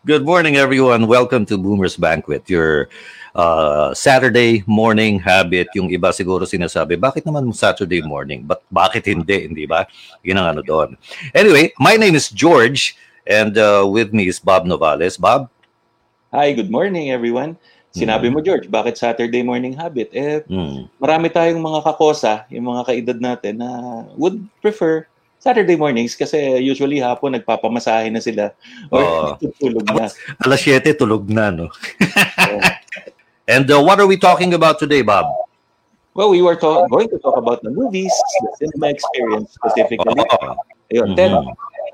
Good morning, everyone. Welcome to Boomer's Banquet, your uh, Saturday morning habit. Yung iba siguro sinasabi, bakit naman mo Saturday morning? But bakit hindi, hindi ba? Yun ang ano doon. Anyway, my name is George, and uh, with me is Bob Novales. Bob? Hi, good morning, everyone. Sinabi mo, George, bakit Saturday morning habit? Eh, Mm. marami tayong mga kakosa, yung mga kaedad natin na would prefer Saturday mornings kasi usually hapon nagpapamasahe na sila or Oo. tutulog na. Alas 7, tulog na, no? and uh, what are we talking about today, Bob? Well, we were ta- going to talk about the movies, the cinema experience specifically. Oh, Ayun, Mhm. Ted,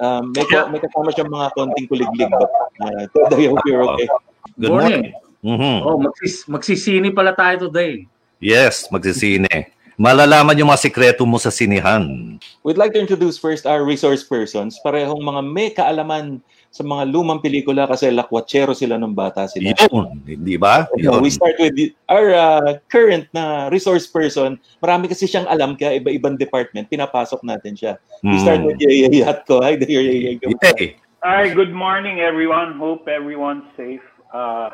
um, may, ka- may kasama siyang mga konting kuliglig, but uh, Ted, I hope you're okay. good morning. Mhm. Oh, magsis magsisini pala tayo today. Yes, magsisine. Malalaman yung mga sikreto mo sa sinihan. We'd like to introduce first our resource persons, parehong mga may kaalaman sa mga lumang pelikula kasi lakwatsero sila nung bata sila. Yun, hindi ba? Yun. we start with the- our uh, current na resource person. Marami kasi siyang alam kaya iba-ibang department, pinapasok natin siya. We start Mm. with Yaya Yatko. Hi there, Yaya. Yay. Hi, good morning everyone. Hope everyone's safe. Uh,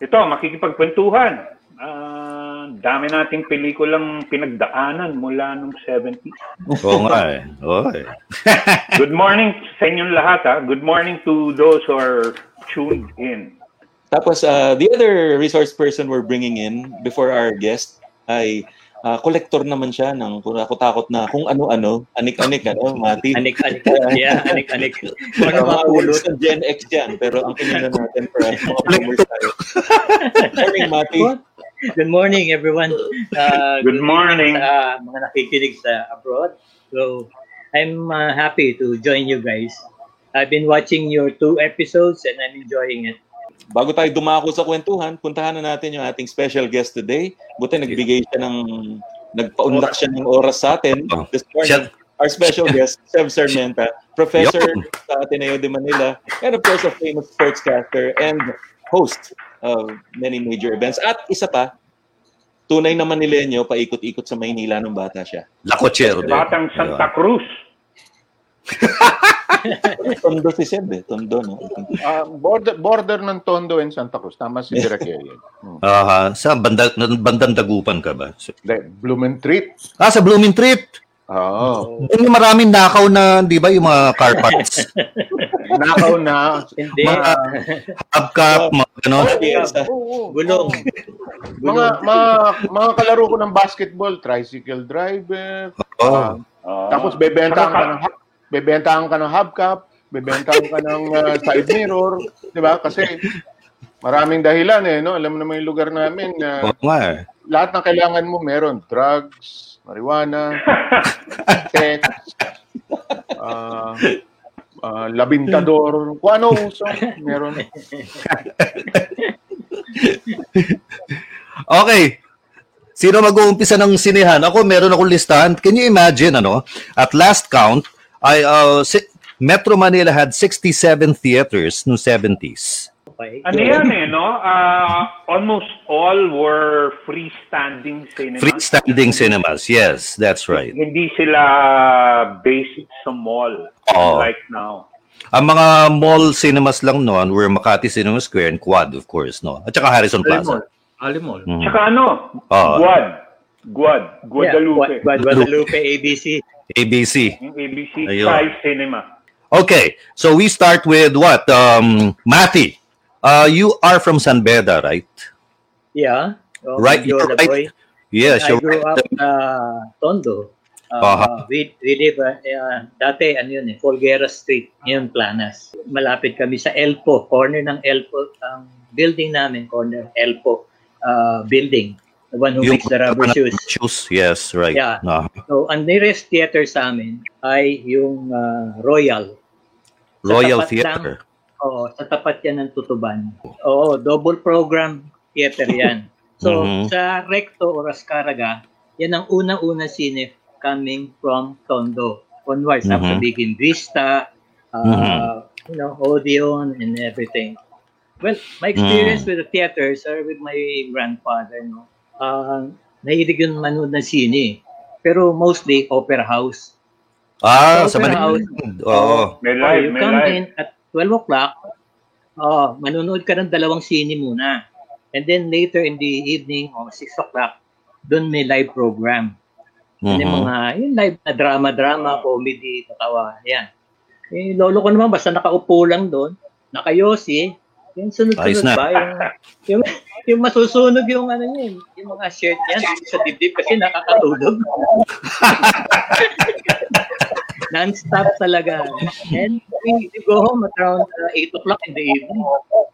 ito, makikipagkwentuhan. Uh, dami nating pelikulang pinagdaanan mula nung 70s. Oo nga eh. Oo eh. Good morning sa inyong lahat. Ha? Good morning to those who are tuned in. Tapos, uh, the other resource person we're bringing in before our guest ay uh, collector naman siya ng takot na kung ano-ano. Anik-anik, ano, Mati? Anik-anik. Yeah, anik-anik. Mga Ano mga words ng Gen X yan, pero ang kinina natin for us, mga boomers tayo. Morning, Mati. Good morning, everyone. Uh, Good morning. Sa mga nakikinig sa abroad. So, I'm uh, happy to join you guys. I've been watching your two episodes and I'm enjoying it. Bago tayo dumako sa kwentuhan, puntahan na natin yung ating special guest today. Buti nagbigay siya ng, nagpaunlak siya ng oras sa atin Oh. this morning. Our special guest, Seb Sarmenta, professor Yun. sa Ateneo de Manila, and of course, a famous sportscaster and host of many major events. At isa pa, tunay na Manilenyo, paikot-ikot sa Maynila nung bata siya. Lakotsero din. Batang Santa Cruz. Tondo si Seb eh, Tondo, no? Ah, border border ng Tondo and Santa Cruz. Tama si Direk Ariel. Hmm. Aha, sa banda, bandang dagupan ka ba? Hindi, Blumentritt. Ah, sa Blooming Trip. Oo. Yung maraming nakaw na, di ba, yung mga car parts. Nakaw na. Hindi. Mga hubcap, mga ganon. Ah. Gulong. Mga, mga, mga kalaro ko ng basketball, tricycle driver. Oh. Ah, Tapos bebentahan ka ng bebentahan ka ng hubcap, bebentahan ka ng ah, side mirror, 'di ba? Kasi maraming dahilan eh, no? Alam mo naman yung lugar namin na Oo nga eh. lahat ng kailangan mo meron, drugs, marijuana, sex, ah ah, labintador, kung ano uso, meron. Okay. Sino mag-uumpisa ng sinehan? Ako, meron akong listahan. Can you imagine, ano? At last count, I, uh, si- Metro Manila had 67 theaters no 70s. Okay. ano yan eh, no? Ah, almost all were freestanding cinemas. Freestanding cinemas. Yes, that's right. Hindi sila based sa mall Oo. like now. Ang mga mall cinemas lang noon were Makati Cinema Square and Quad, of course, no? At saka Harrison Plaza. Alimol. Mhm. Tsaka ano? Oo. Guad. Guad. Guadalupe. Yeah, Gua- Guadalupe, ABC. ABC. Yung ABC Ayun. Sky Cinema. Okay, so we start with what? Um, Matty, uh, you are from San Beda, right? Yeah. Oh, Right, You're right. boy. Yes, I you're grew right. up uh, Tondo. Uh, Aha. we, we live, uh, uh, dati, ano yun eh, Folguera Street, yun, Planas. Malapit kami sa Elpo, corner ng Elpo, ang building namin, corner Elpo uh, building. The one who makes the rubber shoes. Shoes, yes, right. Yeah. No. So, ang nearest theater sa amin ay yung uh, Royal. Royal Theater. Oo, sa tapat yan ng Tutuban. Oo, double program theater yan. So, Mhm. sa Recto or Ascaraga, yan ang unang-unang sine coming from Tondo. Onwards, Mhm. after Bigin Vista, uh, Mhm. you know, Odeon and everything. Well, my experience Mm. with the theaters are with my grandfather, no? Uh, nahilig yun manood ng sine. Pero mostly, opera house. Ah, Sa sa Opera Manila. House. Oo. May Oh, live, you may come live. in at 12 o'clock, oh, manunood ka ng dalawang sine muna. And then later in the evening, o 6 o'clock, doon may live program. Yung Mhm. mga, yung live na drama-drama, comedy, katawa, yan. Eh, lolo ko naman, basta nakaupo lang doon, nakayosi, yung sunod-sunod ba, yung, yung, yung masusunog yung ano yun, yung mga shirt yan sa dibdib kasi nakakatulog. Non-stop talaga. And we, we go home at around uh, 8 o'clock in the evening.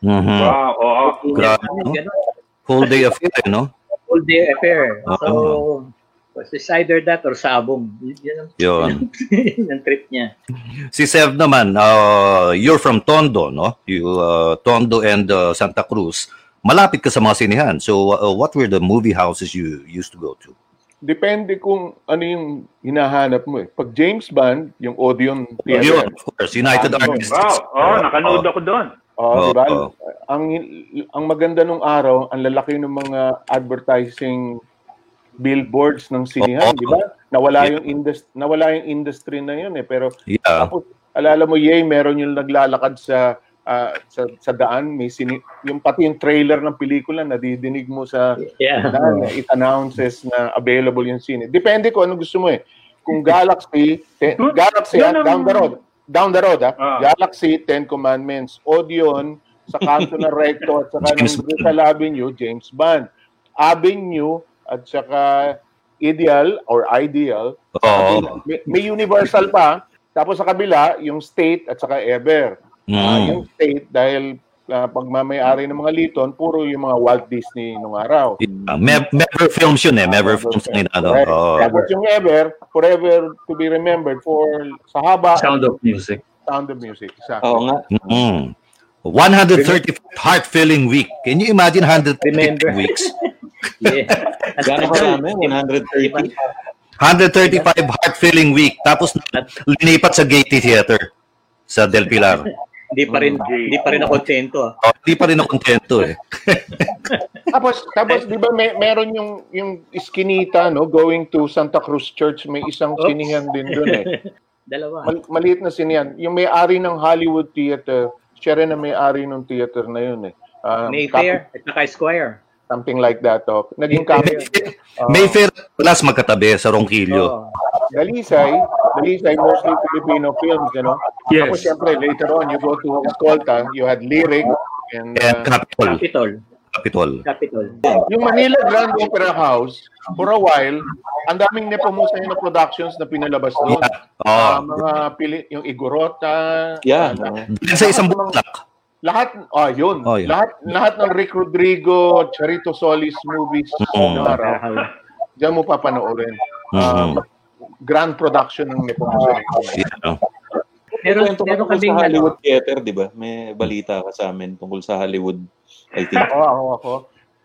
Mhm. Wow, oo. Grabe, no? Ganun. Full day affair, eh, no? Full day affair. Oo. So, it's either that or sabong. Yun. yun ang trip niya. Si Sev naman, uh, you're from Tondo, no? You, uh, Tondo and uh, Santa Cruz. Malapit ka sa mga sinihan. So, uh, what were the movie houses you used to go to? Depende kung ano yung hinahanap mo eh. Pag James Bond, yung Odeon Theater. of course. United Ano? Artists. Wow, oh, nakanood ako doon. Oh, di ba? Oo. Ang ang maganda nung araw, ang lalaki ng mga advertising billboards ng sinihan, Oo. di ba? Nawala Yeah. yung industry, nawala yung industry na yun eh, pero Yeah. tapos alala mo yay, meron yung naglalakad sa ah, sa, sa daan, may sini, yung pati yung trailer ng pelikula nadidinig mo sa Yeah. daan, it announces na available yung sine. Depende kung ano gusto mo eh. Kung Galaxy, te, Doon- Galaxy doon ah, ang- down the road. Down the road ah. Ah. Galaxy, Ten Commandments. Odeon, sa kanto ng Recto at saka James ng Rizal Avenue, James Bond. Avenue at saka Ideal or Ideal. Oo. May, may Universal pa. Tapos sa kabila, yung State at saka Ever. Ah, Mm. yung State, dahil ah, pagmamayari ng mga liton, puro yung mga Walt Disney nung araw. Yeah. Me- Mever Films yun eh. Mever Films na. Correct. Oo. Tapos yung Ever, forever to be remembered for sa haba Sound of Music. Sound of Music. Exactly. Oo nga. Mm. 130 heart-filling week. Can you imagine 130 Remember. weeks? Yeah. Gano'ng tagal. karami? 130? 135 heart-filling week. Tapos linipat sa Gaiety Theater sa Del Pilar. Hindi pa rin, hindi pa rin ako kontento. ah. Oh, Hindi pa rin ako kontento eh. Tapos, tapos di ba may, meron yung, yung iskinita, no, going to Santa Cruz Church, may isang Oops. sinihan din doon eh. Dalawa. Mal- maliit na sinihan. Yung may-ari ng Hollywood Theater, siya rin ang may-ari ng theater na yun eh. Um, Mayfair at saka Esquire. Something like that. Oh. Naging Mayfair. copy. Mayfair plus magkatabi sa Ronquillo. Oo. Dalisay, Dalisay, mostly Filipino films, you know. Yes. Tapos syempre, later on, you go to Escolta, you had Lyric, and And uh, Capitol. Capitol. Capitol. Capitol. yung Manila Grand Opera House, for a while, ang daming Nepomuceno na productions na pinalabas doon. Oh. Ah, mga pili, yung Igorota, Yeah. ah, Dahil sa isang butlak. Lahat, ah, yun. Oh, yeah. Lahat, lahat ng Rick Rodrigo, Charito Solis movies, Mm. ng araw, diyan mo papanoorin. Ah, Mhm. grand production ng Nepomuceno. Yeah. Ka meron tungkol kaming sa Hollywood ano, Theater, di ba? May balita ka sa amin tungkol sa Hollywood. I think. Oo, ako, ako.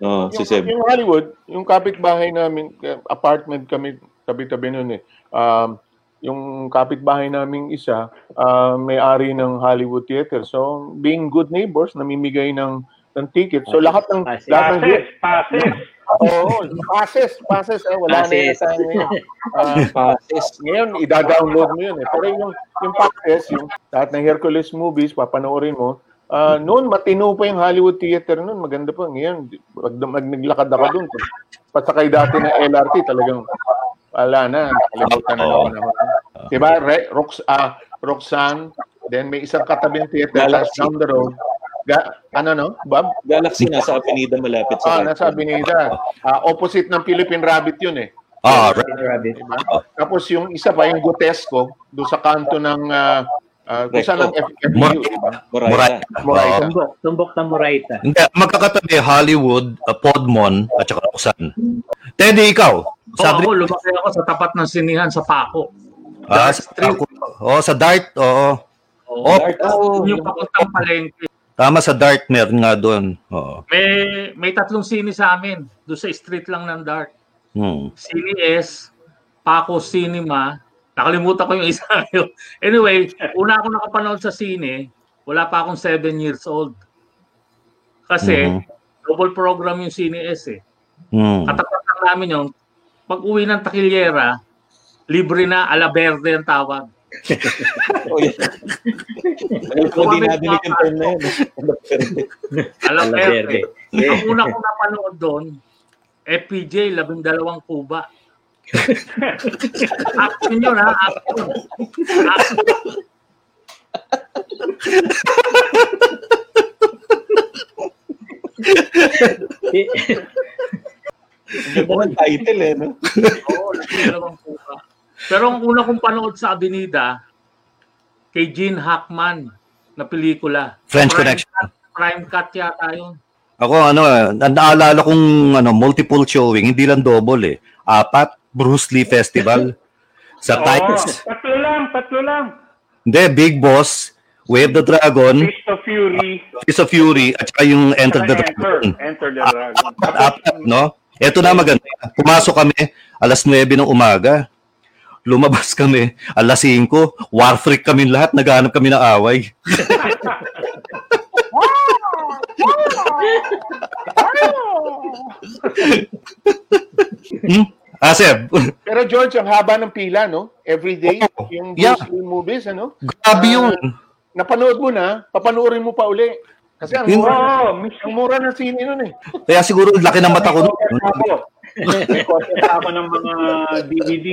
Oh, si yung, Seb. yung Hollywood, yung kapitbahay namin, eh, apartment kami, tabi-tabi nun eh. Um, yung kapitbahay namin isa, ah, may-ari ng Hollywood Theater. So, being good neighbors, namimigay ng ng ticket. So, lahat ng... Passes. Lahat ng Passes, passes. Oo, passes, passes. Eh, wala na Passes. yun tayo ngayon. Ah, Passes. ngayon, ida-download mo yun eh. Pero yung, yung passes, yung lahat ng Hercules movies, papanoorin mo, Ah, noon matino pa yung Hollywood Theater noon, maganda pa ngayon. Pag, pag naglakad ako doon, pasakay dati ng LRT, talagang wala na, nakalimutan na naman ako. Diba, Re, Rox, ah, Roxanne, then may isang katabing theater Galaxy. down the road. Ga, ano no, Bob? Galaxy nasa Avenida malapit Ah, sa nasa Avenida. Ah, opposite ng Philippine Rabbit yun eh. Ah, right. Rabbit. Diba? Tapos yung isa pa, yung Gutesco, doon sa kanto ng, uh, uh, kung saan ang F- FBU, Mor- diba? Moraita. Moraita. Moraita. Oo. Tumbok. Tumbok ng Moraita. Hindi, magkakatabi Hollywood, uh, Podmon, at saka Roxanne. Teddy, ikaw. So, Sa ako, lumaki ako sa tapat ng sinihan sa Paco. ah, sa, Street. oh, sa Dart, oo. Oh, Dart, oh, yung papuntang palengke. Tama sa Dart, meron nga doon. Oo. May, may tatlong sini sa amin. Doon sa street lang ng Dart. Hmm. Sini S, Paco Cinema. Nakalimutan ko yung isa. anyway, una ako nakapanood sa sine, wala pa akong 7 years old. Kasi, Mhm. double program yung Cine S eh. Hmm. Katapat lang namin yung pag uwi ng Takilyera, libre na ala verde ang tawag. Alam ko, hindi nadinig yung term na yun. Alam Ala mo, Verde. eh, ang una kong napanood doon, FPJ, labindalawang kuba. Action yun, ha? Action. Action. Ganda ng title eh, no? Oo, labindalawang kuba. Pero ang una kong panood sa Avenida, kay Gene Hackman na pelikula. French Prime Connection. Cut, prime cut yata yun. Ako ano, na- naalala kong ano, multiple showing, hindi lang double eh. Apat, Bruce Lee Festival. Sa Oo, Times. tatlo lang, tatlo lang. Hindi, Big Boss, Wave the Dragon, Fist of Fury, Fist of Fury, at saka yung Enter the saka Enter, Dragon. Enter the Dragon. Apat, apat, no? Ito na maganda. Pumasok kami alas 9 ng umaga. Lumabas kami alas 5. War freak kami lahat. Naghanap kami ng away. hmm? Asep, Pero George, ang haba ng pila, no? Every day, Oo. yung Yeah. Movies, ano? grabe yun. Napanood mo na, papanoorin mo pa uli. Kasi ang mura, Oo, ang mura ng sine nun eh. Kaya siguro laki ng mata ko. Nun. pa ako ng mga DVD.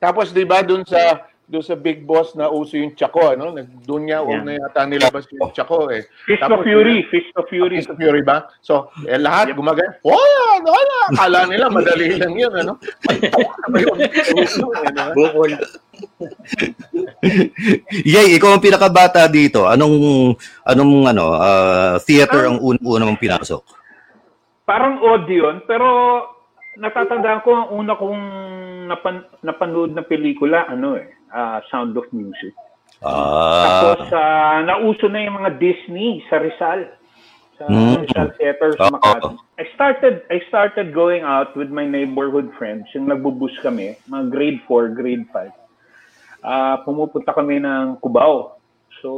Tapos 'di ba doon sa doon sa Big Boss na uso yung Chaco, ano? Doon niya Yeah. una yata nilabas yung Chaco eh. Fist Tapos of Fury, Fist of Fury. Fist of Fury ba? So, eh, lahat gumagana. Wala, wala. Akala nila madali lang yun, ano? Bukol. Yay, ikaw ang pinakabata dito. Anong anong ano, ah, theater ang una-una mong pinasok? Parang odd yun, pero natatandaan ko ang una kong napan, napanood na pelikula, ano eh, ah, Sound of Music. Tapos, Ah, ah, nauso na yung mga Disney sa Rizal. Sa Mm. Rizal Theater sa. Makati. I started, I started going out with my neighborhood friends. Yung nagbubus kami, mga grade 4, grade 5. Ah, pumupunta kami ng Cubao. So,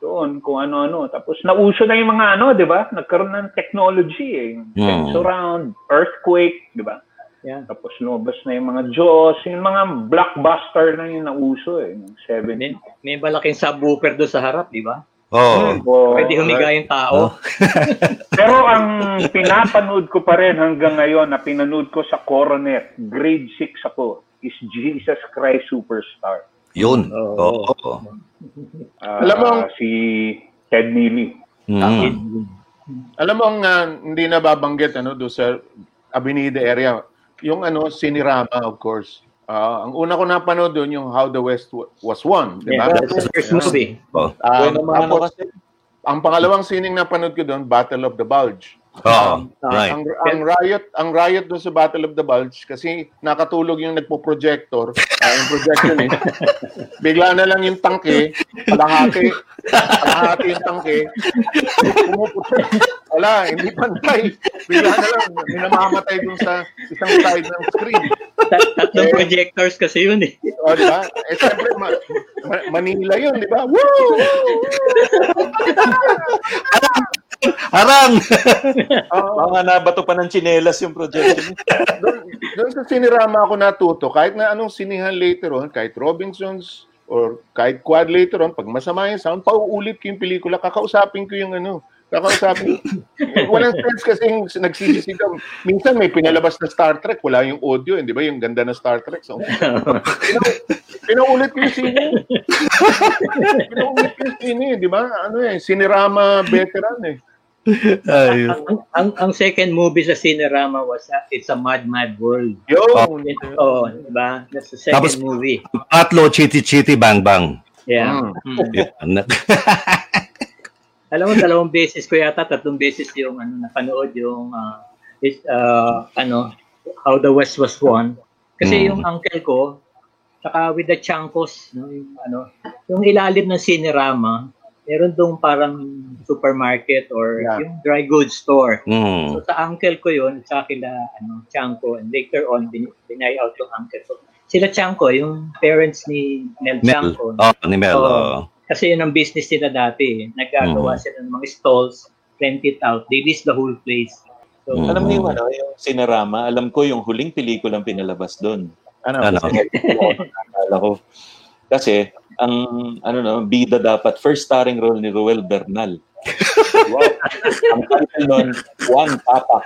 doon, kung ano-ano. Tapos, nauso na yung mga ano, di ba? Nagkaroon ng technology eh. Mm. Sensorround, earthquake, di ba? Yeah. Tapos lumabas na yung mga Jaws, yung mga blockbuster na yung nauso eh, ng 70. May, may malaking subwoofer doon sa harap, di ba? oh. Oo. Pwede humiga yung tao. Pero ang pinapanood ko pa rin hanggang ngayon na pinanood ko sa Coronet, grade 6 ako, is Jesus Christ Superstar. Yun. Oo. Oo. Ah, Alam mo si Ted Neely. Mm. Alam mo ang ah, hindi nababanggit ano do sa Avenida area, yung ano Sinirama of course. Ah, ang una ko napanood doon yung How the West Wa- Was Won, di ba? Yeah, that's the first movie. Oh. Mga ano tapos, kasi. ang pangalawang sining napanood ko doon, Battle of the Bulge. Oo. Right. Ang, ang riot, ang riot doon sa Battle of the Bulge kasi nakatulog yung nagpo-projector, ah, yung projection eh. Bigla na lang yung tangke, kalahati, kalahati yung tangke. Pumuputi. Wala, hindi pantay. Bigla na lang, may namamatay dun sa isang side ng screen. Tat- Tatlong Eh. projectors kasi yun eh. O, di ba? Eh, siyempre, ma- Ma- Manila yun, di ba? Woo! Harang! Oo. Mga nabato pa ng chinelas yung projection. doon, doon sa sinirama ako natuto, kahit na anong sinihan later on, kahit Robinsons or kahit quad later on, pag masama yung sound, pauulit ko yung pelikula, kakausapin ko yung ano, kakausapin. Walang sense kasi yung nagsisisigaw. Minsan may pinalabas na Star Trek, wala yung audio, hindi ba? Yung ganda ng Star Trek. So, pina- pinaulit ko yung sine. pinaulit ko yung sine, di ba? Ano eh, sinirama veteran eh. Ay, Ang, ang, ang second movie sa Cinerama was uh, It's a Mad Mad World. Yun. Oh, di ba? That's the second Tapos- movie. Patlo, chiti chiti bang bang. Yeah. Mm. Mm. Alam mo, dalawang beses ko yata, tatlong beses yung ano, napanood yung uh, is, uh, ano, How the West Was Won. Kasi Mm. yung uncle ko, saka with the Chancos, no, yung, ano, yung ilalim ng Cinerama, meron dong parang supermarket or Yeah. yung dry goods store. Mm. So sa uncle ko yun, sa kila ano, Chanko, and later on, bin, binay out yung uncle ko. Sila Chanko, yung parents ni Mel Mel. Chanko. Oh, ni Mel. Oh. Kasi yun ang business nila dati. eh. Nagagawa Mhm. sila ng mga stalls, rent it out. They lease the whole place. So, Mhm. Alam mo yung ano, yung Cinerama, alam ko yung huling pelikulang pinalabas doon. Ano? Ano? Kasi, ang ano na, bida dapat, first starring role ni Roel Bernal. wow. ang title nun, Juan Tapak.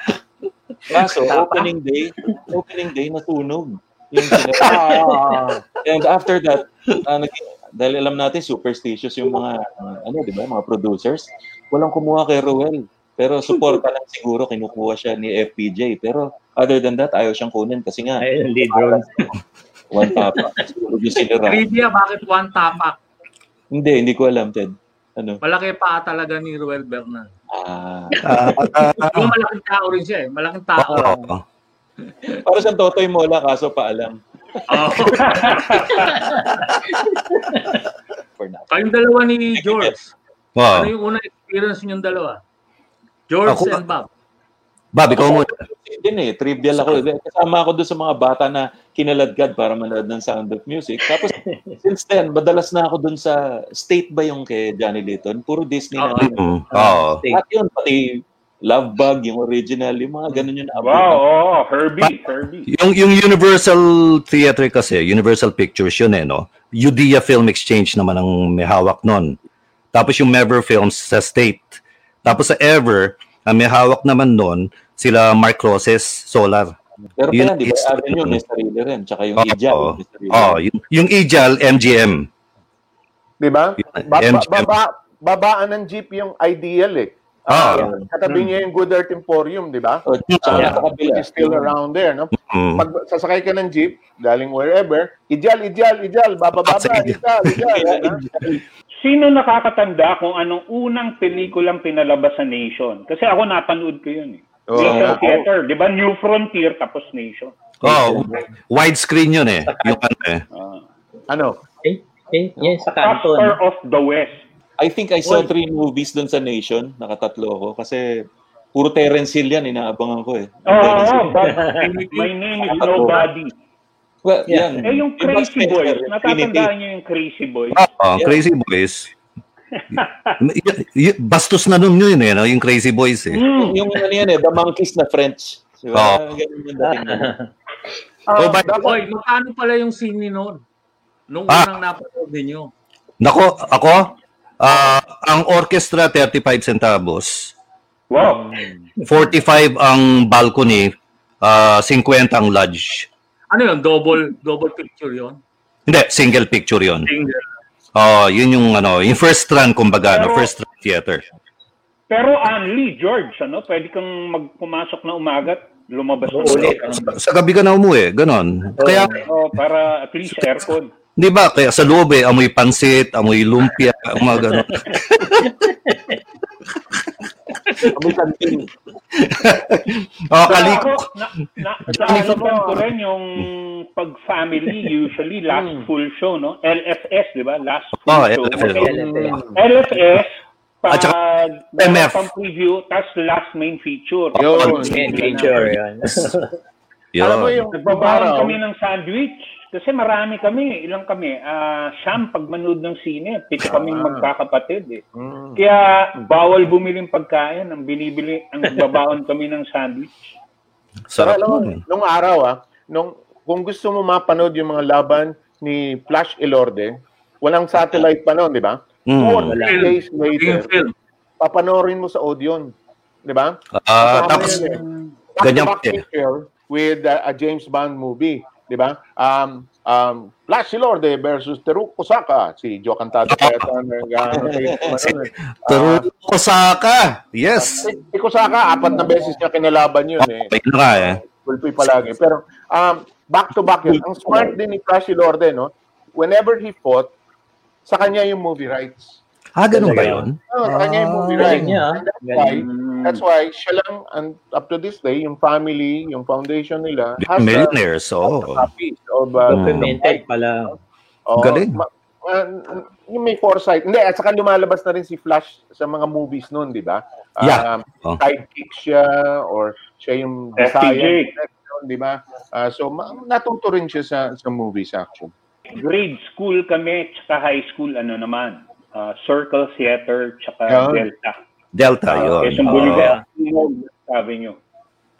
Kaso, opening day, opening day, natunog. Yung. Ah, And after that, uh, nag- dahil alam natin, superstitious yung mga, uh, ano, di ba, mga producers, walang kumuha kay Roel. Pero suporta lang siguro, kinukuha siya ni FPJ. Pero other than that, ayaw siyang kunin kasi nga, Ayun, lead role. One tapa. Siguro sinira. Trivia, bakit one tapak? Hindi, hindi ko alam, Ted. Ano? Malaki pa talaga ni Ruel Bernal. Ah, Ah, ah, Yung malaking tao rin siya eh. Malaking tao. oo. para sa Totoy Mola, kaso paalam. Oh. For now. Kayong dalawa ni George. Wow. Ano yung unang experience niyong dalawa? George Ako- and Bob. Bob, ikaw muna. Din eh, trivial ako. Kasama ako doon sa mga bata na kinaladkad para manood ng Sound of Music. Tapos, since then, madalas na ako doon sa State ba yung kay Johnny Layton? Puro Disney na. Oo. Mm, Oo. At yun, pati Love Bug, yung original, yung mga ganun yung naabot. Wow, oh, Herbie, Herbie. Yung, yung Universal Theater kasi, Universal Pictures yun eh, no? Udea Film Exchange naman ang may hawak nun. Tapos yung Mever Films sa State. Tapos sa Ever, ang may hawak naman nun, sila Mark Roses, Solar. Pero Yun pala, di ba, is- Avenue, may sarili rin. Tsaka yung Oo. Ijal, Oh, rin. yung, yung Ijal, MGM. Di ba? Ba- ba- baba, babaan ng jeep yung ideal eh. Ah. Ah, katabi niya yung Good Earth Emporium, di ba? O, tsaka Yeah. Which is still around there, no? Mm. Pag sasakay ka ng jeep, galing wherever, ijal, ijal, ijal, baba, baba, Ah, sige. ijal, ijal. Sino nakakatanda kung anong unang pelikulang pinalabas sa Nation? Kasi ako napanood ko yun eh. Oo. Nation Theater, di ba? New Frontier tapos Nation. Oh, widescreen yun eh. Yung ano eh. Ah. Ano? Eh, eh, yan sa. Prosper no? of the West. I think I saw three movies doon sa Nation. Nakatatlo ako. Kasi puro Terence Hill yan. Inaabangan ko eh. Oo, oh, Hill. but my name is Nobody. Well, Yeah. yan. Eh, yung Yung Crazy Spencer, Boys. Natatandaan niyo yung Crazy Boys? Oh, Crazy Boys. Y- y- bastos na nun yun eh, no? yung Crazy Boys eh. Hmm. Yung ano yan eh, The Monkeys na French. Diba? Oo. Ganun yung dating. Ah, Oh, by- Hoy, magkano pala yung sine noon? Nung Ah. unang napanood ninyo. Nako, ako, ah, ang orchestra 35 centavos, Wow. 45 ang balcony, ah 50 ang lodge. Ano yun? Double double picture yon Hindi, single picture yon. Single. Oh, yun yung ano, yung first run kumbaga, no, Pero- first run theater. Pero Anli, George, ano? Pwede kang magpumasok na umagat, lumabas na Ulit. Sa, sa gabi ka na umuwi, ganon. Kaya, Oh, para at least aircon. di ba, kaya sa loob eh, amoy pansit, amoy lumpia, mga ganon. Amoy kantin. Oh, kaliko. ako, na, na, naalitan ko rin yung pag-family, usually last full show, no? LFS, di ba? Last full Oh, show. LFS. Okay. LFS, pag At saka, MF. pang preview, tas last main feature. Yun. Main feature yun. Alam mo Yun. yung Nagbabaon araw, kami ng sandwich. Kasi marami kami. Ilang kami? Ah, siyam pag manood ng sine. Pito kaming Ah. magkakapatid eh. Mm. Kaya bawal bumiling pagkain. Ang binibili, ang nagbabaon kami ng sandwich. Sarap mo, nun. nung araw ah, nung, kung gusto mo mapanood yung mga laban ni Flash Elorde, walang satellite pa noon, di ba? Mm. Four Wala. days Yung later, film. papanoorin mo sa Odeon. Di ba? Ah, Kasama tapos, eh. ganyan pa eh. with uh, a James Bond movie. Di ba? Um, um, Flash Elorde versus Teru Kosaka. Si Joe Cantado. Ah. si, Taro Kosaka. Yes. si Kosaka, apat na beses niya kinalaban yun eh. May na eh. Pulpi palagi. Pero um, back to back yun. Ang smart din ni Flash Lorde, no? Whenever he fought, sa kanya yung movie rights. Ah, ganun ba yun? Oh, kanya yung movie Ah, rights. Galing niya. ah. That's why, that's why siya lang, and up to this day, yung family, yung foundation nila, has a Millionaires, oo. copies of uh, Documented pala. Oh, Galing. ma- ah, yung may foresight. Hindi, at saka lumalabas na rin si Flash sa mga movies noon, di ba? Yeah. Um, Oh. Sidekick siya or siya yung. Visayan, di ba? Ah, so, ma- natuto rin siya sa, sa movies actually. Grade school kami, tsaka high school, ano naman, ah, Circle Theater, tsaka Yeah. Delta. Delta, Uh, yun. Quezon Boulevard, sabi nyo.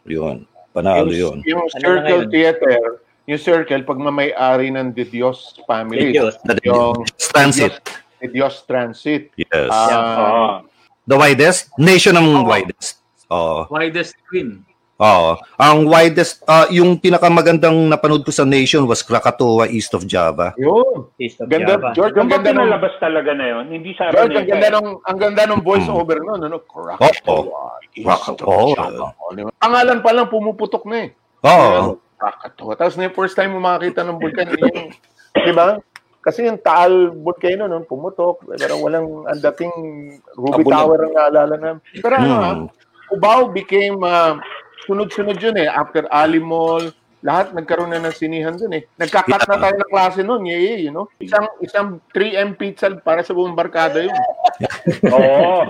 yun. Panalo yun. Yung Ano Circle ngayon? Theater, yung circle, pag mamay-ari ng De Dios family, De Dios. yung Transit. De Dios Transit. Yes. Ah, Oo. The widest? Nation ang Oo. widest. Oo. Widest screen. Oo. Ang widest, ah, yung pinakamagandang napanood ko sa Nation was Krakatoa, East of Java. yun. East of Ganda, Java. George, ang ganda ng pinalabas talaga na yun? Hindi sa George, ang ganda ng ang ganda ng voice over noon, ano? Krakatoa. East of Krakatoa. Java. O, di ba? Pangalan pa lang pumuputok na eh. Oo. Krakatoa. Tapos na yung first time mo makakita ng vulkan, yung, di ba? Kasi yung Taal volcano noon pumutok, pero walang ang dating Ruby Abulan. Tower ang naalala namin. Pero ano, ah, Hmm. Cubao became ah, sunod-sunod yun eh. After Ali Mall, lahat nagkaroon na ng sinihan dun eh. Nagkakat na tayo ng klase noon, yeah, you know. Isang isang 3M pizza para sa buong barkada yun. Oo.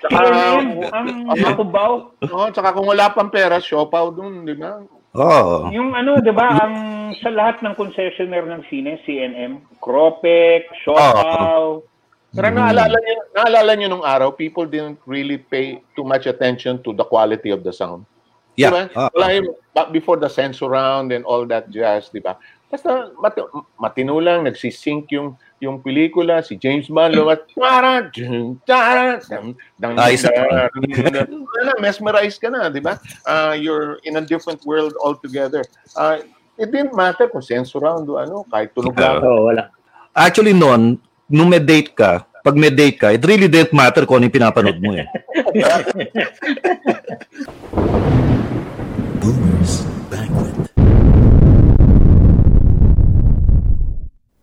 Saka yun, ang ang Cubao, No, tsaka kung wala pang pera, siopaw dun, di ba? Oo. yung ano, 'di ba, ang sa lahat ng concessionaire ng sine, CNM, Cropec, Siopaw, Pero naalala nyo, naalala nyo nung araw, people didn't really pay too much attention to the quality of the sound. Yeah. Diba? Oo. Wala yung, before the censor round and all that jazz, di ba? Basta mat, matino lang, nagsisync yung yung pelikula, si James Bond, lumat, tara, dun, tara, dun, dun, Ayos na. dun, dun, dun. Wala, mesmerize ka na, di ba? Uh, you're in a different world altogether. Uh, it didn't matter kung censor round o ano, kahit tunog lang. Oo, wala. Actually noon, nung may date ka, pag may date ka, it really didn't matter kung ano yung pinapanood mo eh. Boomer's Banquet.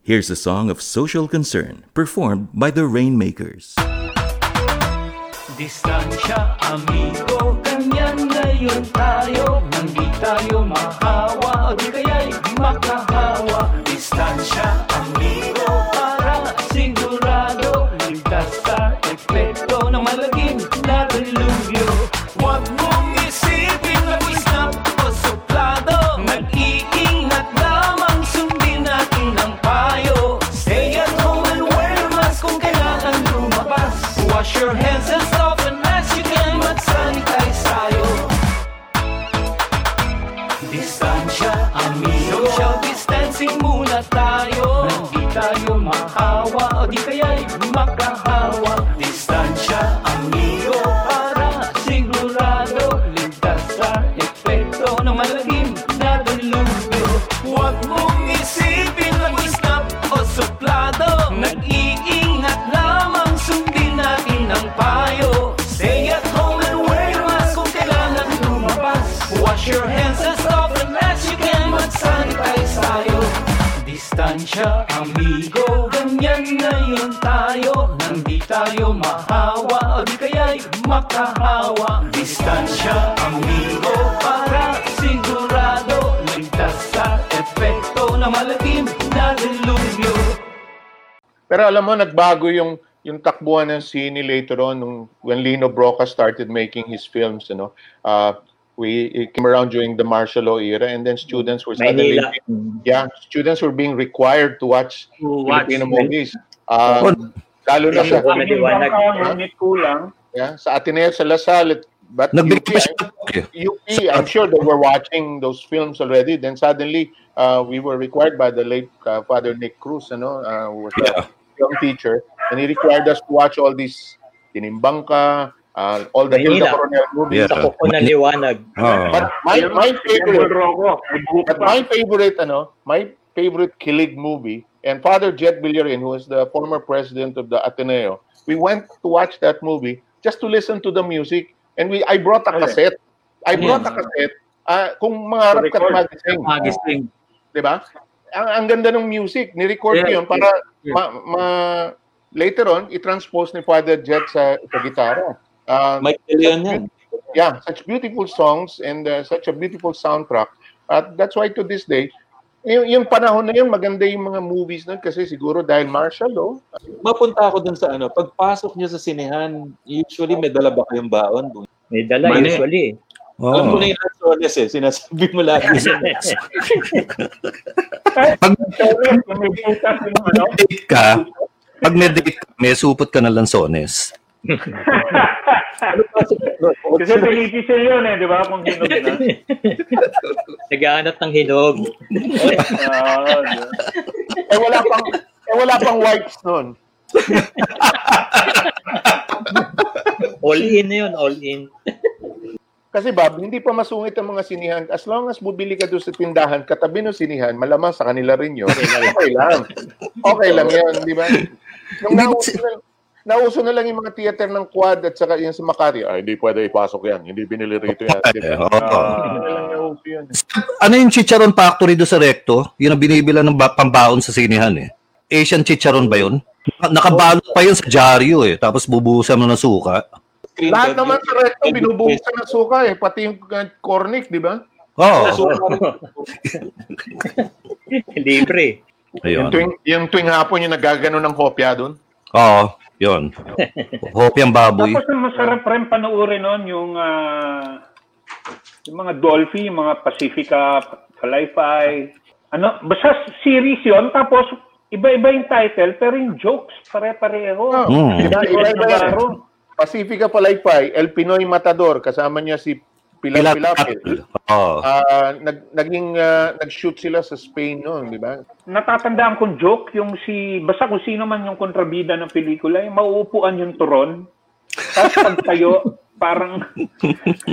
Here's a song of social concern performed by the Rainmakers. Distansya, amigo, ganyan ngayon tayo Nang di tayo mahawa o di kaya'y makahawa Distansya, alam mo, nagbago yung yung takbuhan ng sine later on nung when Lino Broca started making his films, you know. Uh, we it came around during the martial law era and then students were suddenly yeah, students were being required to watch To watch. Filipino movies. Um, lalo na sa ngunit kulang. yeah, sa Ateneo sa Lasal but Nagbigay UP, pa siya ng talk eh. UP, I'm sure they were watching those films already. Then suddenly, uh, we were required by the late uh, Father Nick Cruz, ano, uh, who was Yeah. A young teacher, and he required us to watch all these Tinimbangka, uh, all the. Hilda Coronel movies. Yeah. Sa kuko ng liwanag. Oo. But my my favorite, but my favorite, ano, my favorite kilig movie, and Father Jet Villarin, who is the former president of the Ateneo, we went to watch that movie just to listen to the music, and we I brought a cassette. I brought a cassette. Uh, kung mangarap ka record. magising, Magising. di ba? Ang, ang ganda ng music, ni-record ko Yeah, yun para yeah. ma, ma- later on, i-transpose ni Father Jet sa, sa gitara. Uh, Michael yan yan. yeah, such beautiful songs and uh, such a beautiful soundtrack. At that's why to this day, yung, yung panahon na yun, maganda yung mga movies nun kasi siguro dahil martial law. Mapunta ako dun sa ano, pagpasok niyo sa sinehan, usually may dala ba kayong baon? May dala Mali. usually. Alam ko na yung lansones eh, sinasabi mo lagi. Pag yung ano. date ka, pag may date ka, may supot ka na lansones. Ano pa si Kasi pinipisil yun eh, di ba? Kung hinog na. Naghahanap ng hinog. Eh wala pang eh wala pang wipes noon. All in na yun, all in. Kasi Bob, hindi pa masungit ang mga sinihan. As long as bubili ka doon sa tindahan, katabi ng sinihan, malamang sa kanila rin yun. Okay lang. Okay lang yan, di ba? Nung nauso na, nauso na lang yung mga theater ng quad at saka yung sa Makati, ay, hindi pwede ipasok yan. Hindi binili rito yan. Di ba? Nauso yan. Ano yung Chicharon Factory do sa Recto? Yun ang binibila ng ba- pambaon sa sinihan eh. Asian Chicharon ba yun? Nakabalot pa yun sa dyaryo eh. Tapos bubuhusan mo ng suka. Screen Lahat pwede. naman sa recto, binubuhusan ng suka eh. Pati yung uh, cornic, di ba? Oo. Libre. Yung Ayun. tuwing, yung tuwing hapon yung nagagano ng kopya doon. Oo. Yun. Hopi ang baboy. Tapos ang masarap rin panoorin nun yung ah, yung mga Dolphy, yung mga Pacifica, Palayfay. Ano, basta series yon tapos iba-iba yung title pero yung jokes pare-pareho. Oh, Mm. Iba, iba, iba yan. Navarro. Pacifica Palaypay, El Pinoy Matador, kasama niya si Pilar Pilapil. Oo. Ah, nag, naging, ah, nag-shoot sila sa Spain noon, di ba? Natatandaan kong joke yung si basta kung sino man yung kontrabida ng pelikula, yung mauupuan yung turon. Tapos pag tayo, parang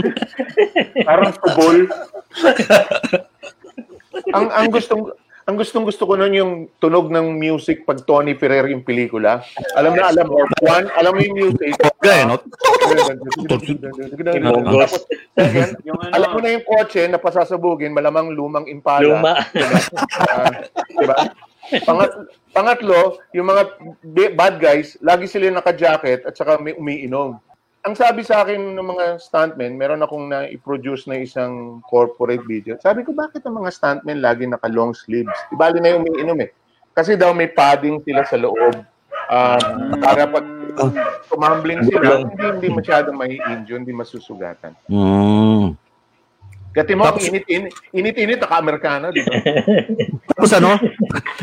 parang tubol. ang ang gustong ang gustong gusto ko noon yung tunog ng music pag Tony Ferrer yung pelikula. Alam na alam mo, Juan, alam mo yung music. Okay, no? Tapos, yan, Yung ano, alam mo na yung kotse na pasasabugin, malamang lumang impala. Luma. Ah, di ba? Pangat, pangatlo, yung mga bad guys, lagi sila naka-jacket at saka may umiinom. Ang sabi sa akin ng mga stuntmen, meron akong na-produce na isang corporate video. Sabi ko, bakit ang mga stuntmen lagi naka-long sleeves? Di bali na yung umiinom eh. Kasi daw may padding sila sa loob. Ah, para pag tumambling sila, hindi, hindi masyadong mai-injure, hindi masusugatan. Mm. Kati mo, Tapos- init-init, init-init, naka-Amerikano, di ba? Tapos ano?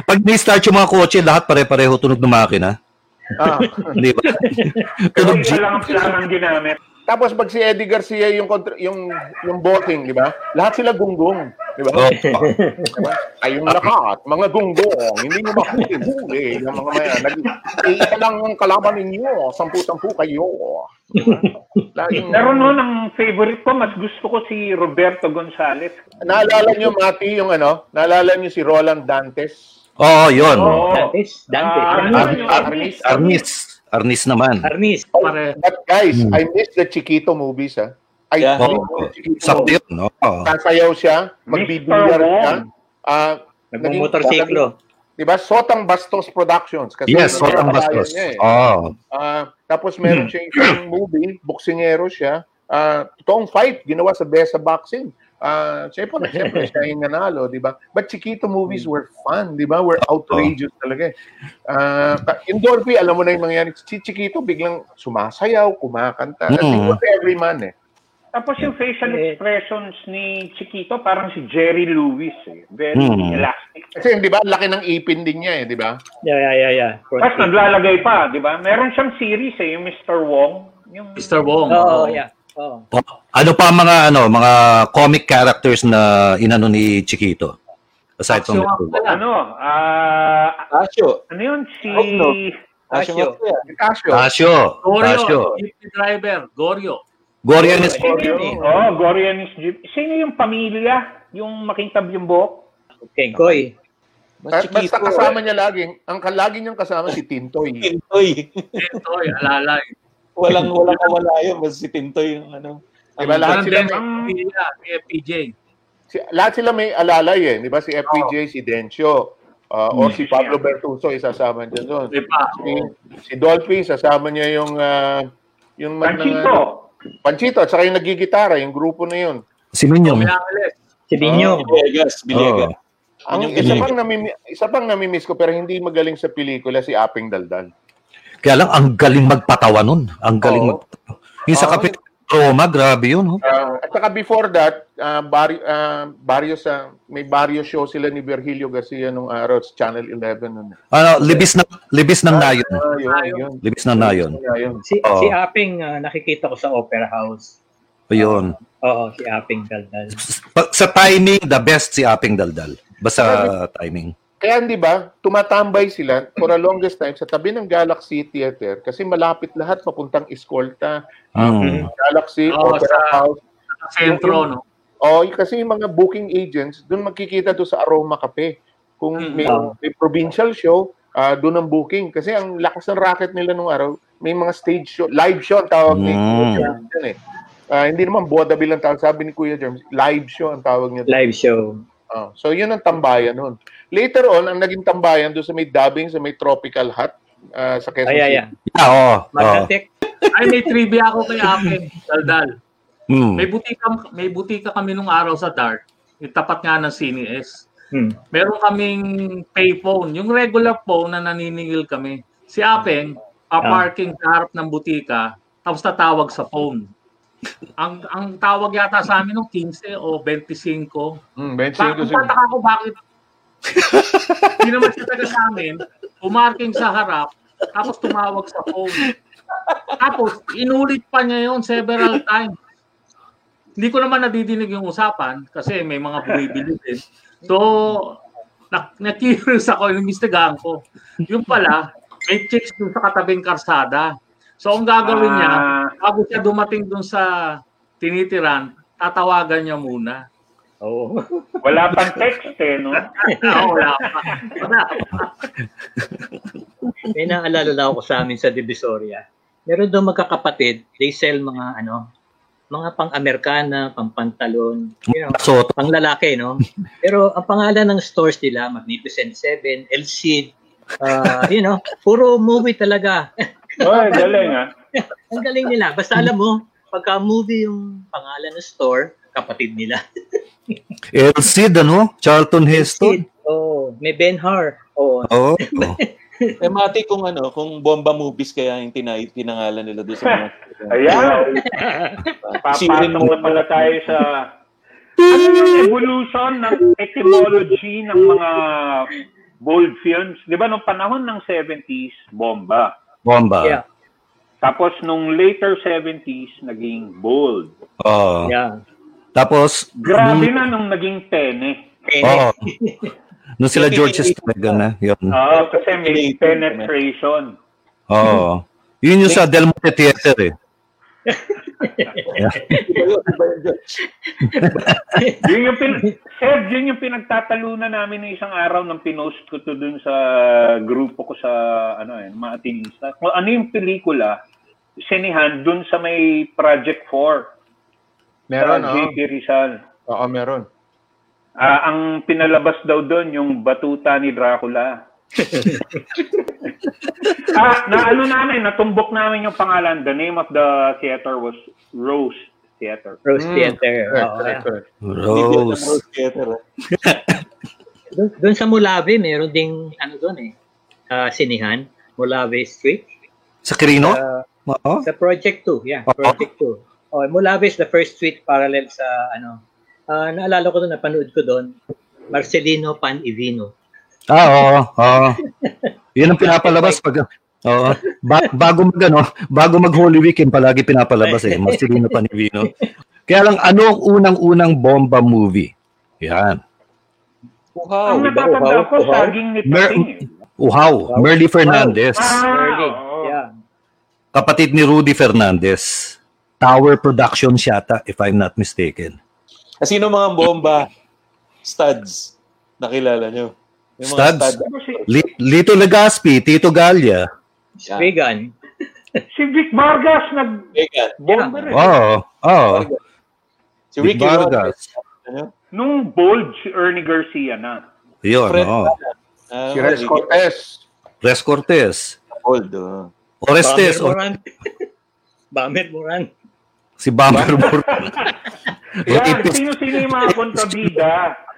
Pag ni-start yung mga kotse, lahat pare-pareho tunog ng makina. Ah. Di ba? pero isa lang ang planang ginamit. Tapos pag si Eddie Garcia yung kontra- yung yung boting, di ba? Lahat sila gunggong, di ba? Oo. Diba? Kayong lahat, mga gunggong, hindi mo mahuli-huli yung mga maya. Nag isa lang ang kalaban ninyo, sampu-sampu kayo. Diba? Laging, Pero noon ang favorite ko, mas gusto ko si Roberto Gonzalez. naalala nyo, Mati, yung ano? Naalala nyo si Roland Dantes? Oo, yun. Oo. Dantes, Dantes. Ah, Ar- yung Arnis. Arnis. Arnis naman. Arnis. Pare. But guys, Hmm. I miss the Chiquito movies, ha? I Yeah. the Chiquito. Sakto yun. Oo. Sasayaw siya, magbibilyar siya. Ah, Nagmumotorsiklo. Di ba? Sotang Bastos Productions. Kasi Yes, Sotang Bastos. niya eh. Oo. Ah, tapos meron siya isang movie, boksingero siya. Ah, totoong fight, ginawa sa Besa Boxing. Ah, siyempre, siyempre siya yung nanalo, di ba? But Chiquito movies were fun, di ba? Were outrageous talaga eh. Ah, in Dolphy, alam mo na yung mangyayari. Si Chiquito biglang sumasayaw, kumakanta. Kasi Mm. was every man eh. Tapos yung facial expressions ni Chiquito, parang si Jerry Lewis. Eh. Very Hmm. elastic. Kasi di ba, laki ng ipin din niya eh, di ba? Yeah, yeah, yeah, yeah. Tapos naglalagay pa, di ba? Meron siyang series eh, yung Mr. Wong. Yung Mr. Wong. Oo, oh, yeah. Oh. Ano pa mga ano, mga comic characters na inano ni Chiquito? Aside from Mr. Wong. Wong. Ano? Ah, Asyo. ano yun? Si... Oh, no. Asyo Asyo. Tasio. Gorio. Jeepney driver. Gorio. Gorian is Gorio. oh, Gorian is Jeep. Sino yung pamilya? Yung makintab yung buhok? Okay, Koy. Mas Basta chiquito. kasama niya laging, ang lagi niyang kasama si Tintoy. Tintoy. Ito, alalay. Walang walang nawala yun. Basta si Tintoy yung ano. Diba, lahat Ganun sila may, ang ni FPJ. si, lahat sila may alalay eh. Di ba? Si FPJ, si Dencio, uh, or si Pablo Bertuso, isasama niya doon. Di ba? Si, si Dolphy, sasama niya yung uh, yung Panchito. Panchito, at saka yung nagigitara, yung grupo na yun. Sino yun? Pinangalis. Si Binyo. Villegas. Villegas. Ang Yung isa pang, namimi, isa pang namimiss ko pero hindi magaling sa pelikula si Aping Daldal. Kaya lang, ang galing magpatawa nun. Ang galing Oo. magpatawa. Yung sa Oo. kapit Roma, grabe yun. Oh. Ah, at saka before that, uh, bari, ah, Barrios, ah, may Barrios show sila ni Virgilio Garcia nung araw sa Channel 11. Nun. Ano, libis ng libis ng nayon. Ah, yun, yun. Libis ng nayon. Yun. Si, Oo. si Aping ah, nakikita ko sa Opera House. Ayun. Oo, si Aping Daldal. Sa timing, the best si Aping Daldal. Basta timing. Kaya di ba, tumatambay sila for a longest time sa tabi ng Galaxy Theater kasi malapit lahat papuntang Escolta, Mm. Galaxy, Oo, Opera sa- House. Sa sentro, no? Oh, kasi yung mga booking agents, doon magkikita to sa Aroma Cafe. Kung Hmm. may, Oo. may provincial show, ah doon ang booking. Kasi ang lakas ng racket nila nung araw, may mga stage show, live show ang tawag ni Mm. Kuya Germs yun eh. Ah, hindi naman vaudeville ang tawag. Sabi ni Kuya Germs, live show ang tawag niya. doon. Live show. Oh, so yun ang tambayan nun. Later on, ang naging tambayan doon sa may dubbing, sa may tropical hut, ah, sa Quezon Ay, ay, City. ay. Ah, oo. oo. Magkatek. Ay, may trivia ako kay Apeng, Daldal. Mm. May butika, may butika kami nung araw sa Dart. Yung tapat nga ng CNS. Hmm. Meron kaming payphone. Yung regular phone na naniningil kami. Si Apeng, pa-parking sa harap ng butika, tapos tatawag sa phone. Ang ang tawag yata sa amin nung 15 o 25. Hmm, Ba- 25 siguro. Pataka ko bakit hindi naman siya taga sa amin, pumarking sa harap, tapos tumawag sa phone. Tapos, inulit pa niya yon several times. Hindi ko naman nadidinig yung usapan kasi may mga bumibili din. So, na, na-curious ako, inimbestigahan ko. Yung pala, may chicks dun sa katabing karsada. So, ang gagawin niya, Ah. bago siya dumating dun sa tinitiran, tatawagan niya muna. Oo. Wala pang text eh, no? Ah, wala pa. Wala pa. May naalala lang ako sa amin sa Divisoria. Meron daw magkakapatid, they sell mga ano, mga pang-Amerikana, pang-pantalon, you know, So, pang-lalaki, no? Pero ang pangalan ng stores nila, Magnificent Seven, El Cid, ah, you know, puro movie talaga. Oy, galing ah. ang galing nila. Basta alam mo, pagka movie yung pangalan ng store, kapatid nila. El Cid, ano? Charlton Heston. Oh, may Ben Har. Oh, Oo. Eh, mati kung ano, kung bomba movies kaya yung tinay, tinangalan nila doon sa mga... Ayan. Sirin Papasok mo. na pala tayo sa ano yung evolution ng etymology ng mga bold films. Di ba nung panahon ng 70s, bomba. Bomba. Yeah. Tapos nung later 70s, naging bold. Oo. yeah. Tapos, Grabe nung, na nung naging tene. oo. Nung sila George Estrega na, yun. Oo, kasi may penetration. Oo. Yun yung sa Del Monte Theater eh. yun yung pin Sir, yun yung pinagtatalunan namin ng isang araw nang pinost ko to dun sa grupo ko sa ano eh, mga atinista. Ano yung pelikula, sinihan dun sa may Project 4 Meron, sa oh. JP Rizal. Oo, meron. Ah, ang pinalabas daw doon yung batuta ni Dracula. ah, na ano namin, natumbok namin yung pangalan. The name of the theater was Rose Theater. Rose Mm. Theater. Correct, Oo, correct, yeah. correct. Rose. Doon, doon sa Mulabe, meron ding ano doon eh. ah, sinihan, Mulabe Street. Sa Quirino? Ah, Oo. sa Project 2, yeah, Oo. Project 2. Oh, Mulabe is the first street parallel sa ano. Ah, naalala ko doon, napanood ko doon, Marcelino Pan Ivino. Ah, oo. Oo. Yun ang pinapalabas pag Oo. Ba- bago mag ano, bago mag Holy Weekend palagi pinapalabas eh. Marcelino Panivino. Kaya lang ano ang unang-unang bomba movie? Yan. Uhaw. Ang natatanda uhaw, ko, uhaw. saging ni Mer- eh. Uhaw, Merly Fernandez. Ah, oo. Yeah. Kapatid ni Rudy Fernandez. Tower Production yata, if I'm not mistaken. Sino mga bomba studs nakilala nyo? Yung mga Studs? stud- si, Li- Lito Legaspi, Tito Gallia. Reagan. si Vic Vargas Vegan. nag-bomba rin. Oo. Oo. Si Ricky Vargas. Rodriguez. Ano? Nung bold, si Ernie Garcia na. Yun, Fred oo. Ah, Si Ricky Cortez. Res Cortez. Old. oh. Orestes. Bamer Moran. Bamer Moran. Si Bamber Moran. Yan, sino-sino yung mga kontrabida?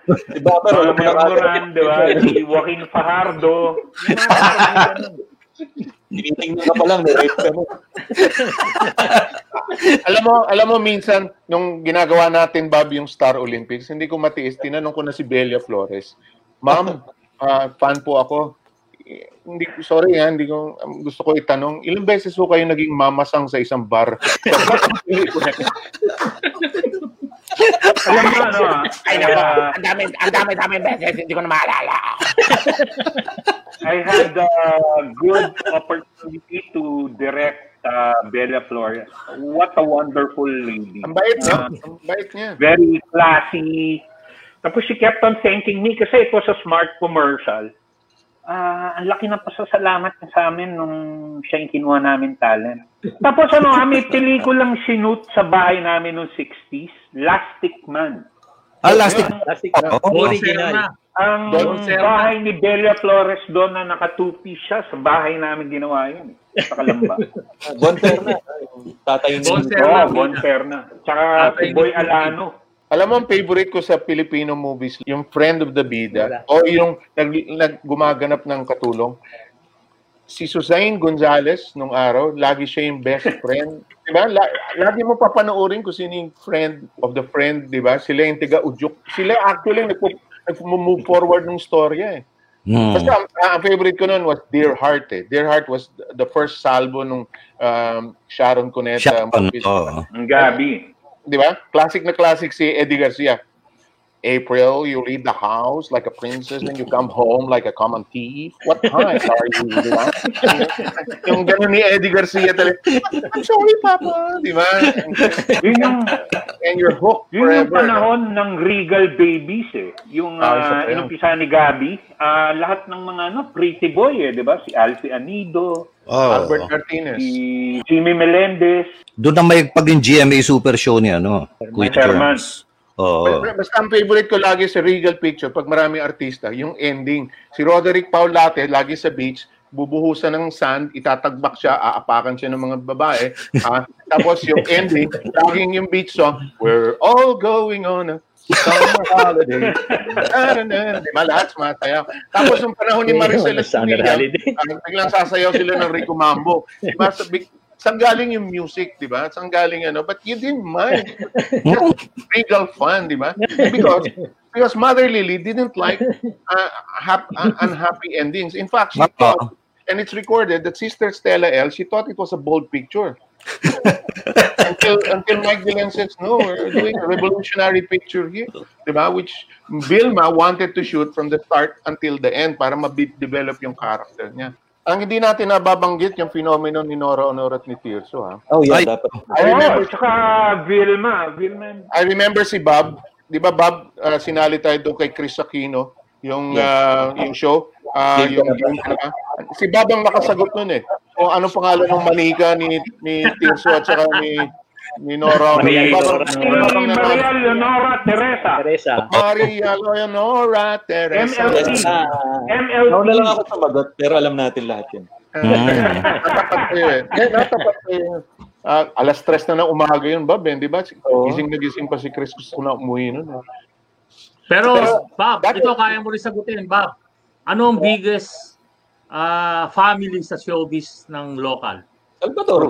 Si Mga wala pa Moran, di ba? Si Joaquin Fajardo. Tinitingnan ka pa lang, na-rape ka mo. alam mo, alam mo minsan nung ginagawa natin Bob yung Star Olympics, hindi ko matiis. Tinanong ko na si Belia Flores, "Ma'am, ah, fan po ako. Eh, Hindi sorry ha, hindi ko um, gusto ko itanong, ilang beses po kayo naging mamasang sa isang bar? Alam mo ano ah. Ay, nako. Ang dami, ang dami, dami beses. Hindi ko na maalala. I had a good opportunity to direct uh, Bella Flores. What a wonderful lady. Ang bait, no? Ah, Ang bait niya. very classy. Tapos she kept on thanking me kasi it was a smart commercial. Ah, ang laki ng pasasalamat niya sa amin nung siya yung kinuha namin talent. Tapos ano, ah, may pelikulang sinut sa bahay namin noong 60s, Lastic Man. Ah, lastic. Plastic Oo. na. Original. Ang bahay ni Bella Flores doon na naka-two-piece siya, sa bahay namin ginawa yun. Sa Kalamba. Bon Ferna. Tatay ni Bon Oo, Serna. oh, Bon Ferna. Tsaka si Boy Alano. Alam mo, ang favorite ko sa Filipino movies, yung Friend of the Bida, o yung nag, nag, gumaganap ng katulong. Si Susain Gonzales, nung araw, lagi siya yung best friend. Diba? La, lagi mo papanoorin kung sino yung friend of the friend, di ba? Sila yung tiga-udyok. Sila actually nagpo- nag-move forward ng storya eh. Hmm. Basta ang, ang favorite ko noon was Dear Heart eh. Dear Heart was the first salvo nung um, Sharon Cuneta movie. oo. Ang Gabi. Di ba? Classic na classic si Eddie Garcia. April, you leave the house like a princess and you come home like a common thief. What kind are you? Di ba? yung gano'n ni Eddie Garcia talaga, I'm sorry, Papa. Di ba? Yun yung, And you're hooked yun yung forever. panahon ng Regal Babies eh. Yung Ah, uh, yun. inumpisa ni Gabi, ah, lahat ng mga ano, pretty boy eh, di ba? Si Alfie Anido, Oo. Albert Martinez. si Jimmy Melendez, Doon na may pag yung GMA Super Show ni ano, Kuya Herman. Oo. Basta ang favorite ko lagi sa Regal Picture, pag marami artista, yung ending. Si Roderick Paulate, lagi sa beach, bubuhusan ng sand, itatagbak siya, aapakan siya ng mga babae. ah, tapos yung ending, laging yung beach song, We're all going on a summer holiday. Da-da-da. Di ba? Lahat sumasayaw. Tapos yung panahon ni Maricel Summer Estrella, holiday. ah, biglang sasayaw sila ng Rico Mambo. Di ba? Saan galing yung music, di ba? Saan galing ano? But you didn't mind. Just regal fun, di ba? Because because Mother Lily didn't like uh, hap- uh, unhappy endings. In fact, she thought, and it's recorded that Sister Stella L, she thought it was a bold picture. until until Mike Dylan says, no, we're doing a revolutionary picture here. Diba? Which Vilma wanted to shoot from the start until the end para ma-develop yung character niya. Ang hindi natin nababanggit yung phenomenon ni Nora Honor at ni Tirso. Ha? Oh, yeah, Ay. dapat. I remember, Oh, tsaka Vilma. Vilma. I remember si Bob. Di ba Bob, uh, sinali tayo doon kay Chris Aquino, yung uh, yung show. Uh, yung, yung, uh, si Bob ang nakasagot nun eh. Kung ano pangalan ng manika ni ni Tirso at saka ni ni Nora. Maria Bob Leonora. Maria Leonora Teresa. Teresa. Maria Leonora Teresa. MLT. Ah, MLT. Ako na lang ako sumagot, pero alam natin lahat yun. Natapat kayo eh. Eh, Natapat. Ah, alas tres na ng umaga yun, Bob. Eh, di ba? Gising na gising pa si Chris. Gusto ko na umuwi nun. Eh. Pero, Pero, Bob, that- ito kaya mo rin sagutin, Bob. Ano ang biggest ah, family sa showbiz ng local? Salvador.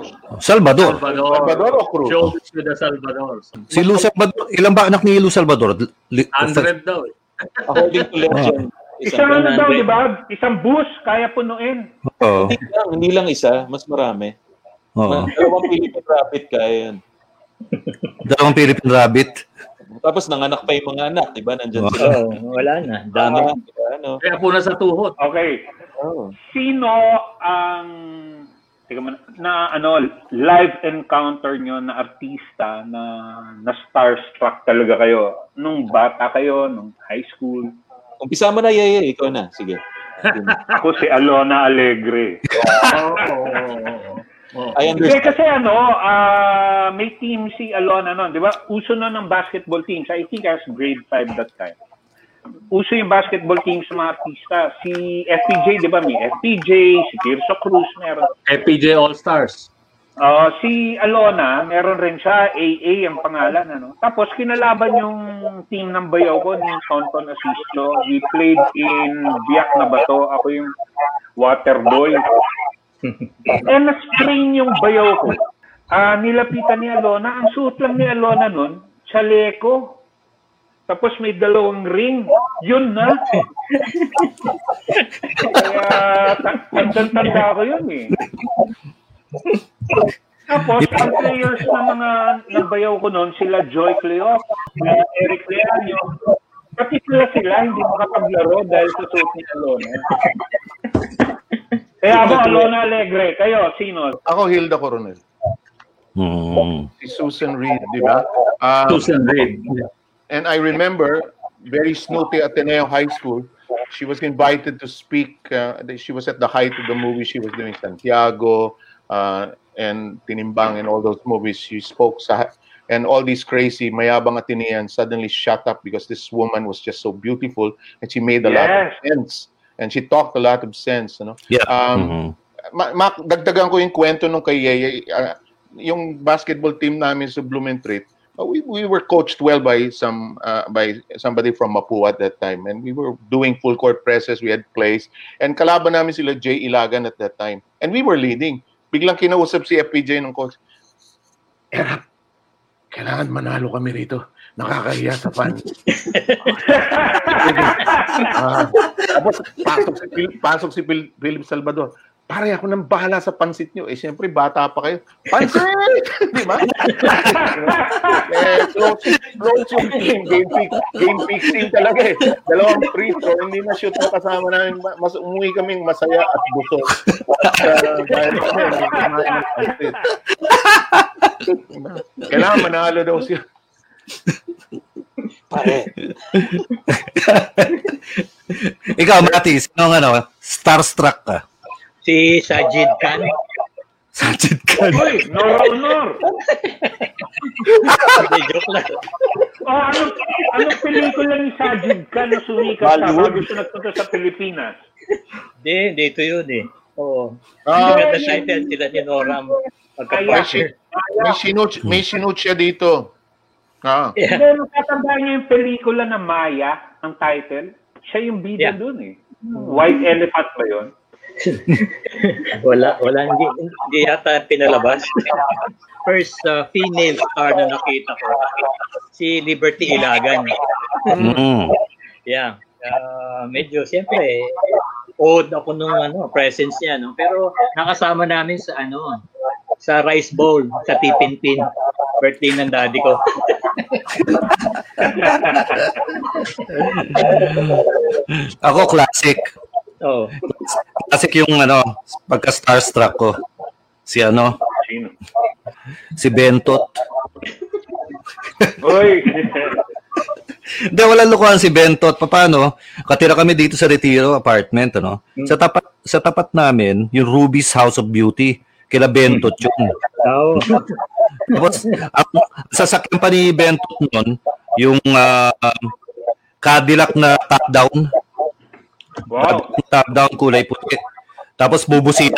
Salvador. Salvador. Salvador o Cruz? Showbiz with the Salvador. Si Lu Salvador, ilan ba anak ni Lu Salvador? Li- 100 daw eh. According to legend. Isang ano daw, di ba? Isang bus, kaya punuin. Oo. Hindi lang, hindi lang isa, mas marami. Oo. Dalawang Philippine Rapid kaya yan. Dalawang Philippine Rabbit. Tapos nanganak pa yung mga anak, di ba? Nandyan Oo. sila. Oh, wala na. Dami. Ah, di ba, ano? Kaya po na sa tuhod. Okay. Oh. Sino ang na ano live encounter nyo na artista na na starstruck talaga kayo nung bata kayo nung high school Umpisa mo na, Yeye. Ikaw na. Sige. ako si Alona Alegre I Hindi understand. kasi ano ah, may team si Alona noon di ba uso na ng basketball teams I think I was grade 5 that time uso yung basketball teams sa mga artista si FPJ di ba may FPJ si Tirso Cruz meron FPJ All-Stars. Ah, si Alona, meron rin siya, AA ang pangalan, ano. Tapos kinalaban yung team ng bayaw ko ni Tonton Asisio. We played in Biak na Bato. Ako yung water boy. eh, na-sprain yung bayaw ko. Ah, nilapitan ni Alona. Ang suot lang ni Alona nun, chaleco. Tapos may dalawang ring. Yun na. Kaya, ta- tandang-tanda ko yun eh. Tapos, ang players na mga nabayaw ko noon, sila Joy Cleo, uh, Eric Leanio, pati sila sila hindi makapaglaro dahil sa suot ni Alona. Kaya ako, Alona Alegre. Kayo, sino? Ako, Hilda Coronel. Mm. Si Susan Reed, di ba? Um, Susan Reid. And I remember, very snooty Ateneo High School, she was invited to speak. Uh, she was at the height of the movie. She was doing Santiago uh, and Tinimbang and all those movies. She spoke sa and all these crazy mayabang Ateneans suddenly shut up because this woman was just so beautiful and she made a lot of Yes. sense and she talked a lot of sense. You know? Yeah. Um, Mhm. ma, ma- dagdagan ko yung kwento nung kay Yeye. ah, yung basketball team namin sa Blumentritt, uh, we, we were coached well by some uh, by somebody from Mapua at that time. And we were doing full court presses, we had plays. And kalaban namin sila Jay Ilagan at that time. And we were leading. Biglang kinausap si FPJ ng coach. Erap, kailangan manalo kami rito. Nakakahiya sa fans. Tapos pasok si Phil, pasok si Phil, Philip Salvador. Pare ako nang bahala sa pansit nyo. Eh, siyempre, bata pa kayo. Pansit! Di ba? eh, close, close yung game. Fix, game fixing talaga eh. Dalawang free throw, hindi na shoot na kasama namin. Ma- Mas, umuwi kaming masaya at busog. Uh. Kailangan manalo daw siya. Pare. Ikaw, Matis, anong ano, starstruck ka? Si Sajid Khan. Sajid Khan. Uy, Nora Honor. Hindi, joke lang. Oh, ano, anong pelikula ni Sajid Khan na sumikat sa bago siya nagpunta sa Pilipinas? Hindi, dito yun eh. Oo. Ah, Sikat na title sila ni Noram. Magka-partner. may sinut, may sinut siya dito. Ah. Yeah. Hindi, natatandaan niyo yung pelikula na Maya, ang title? Siya yung bida Yeah. dun eh. White Elephant ba yun? wala, wala, hindi, hindi yata pinalabas. First uh, female star na nakita ko, si Liberty Ilagan. Mm. Yeah. Uh, medyo, siyempre, odd ako nung ano, presence niya, no? Pero nakasama namin sa ano, sa rice bowl, sa tipin-pin. Birthday ng daddy ko. Ako, classic. Oh. Classic yung ano, pagka starstruck ko. Si ano, Sino? si Bentot. Uy! Hindi, walang lukuhan si Bentot. Paano? Katira kami dito sa Retiro apartment, ano? Sa tapat sa tapat namin, yung Ruby's House of Beauty. Kila Bentot yun. Oh. Tapos, ang sasakyan pa ni Bentot nun, yung ah, Cadillac na top down. Wow! Top down kulay puti. Tapos yun.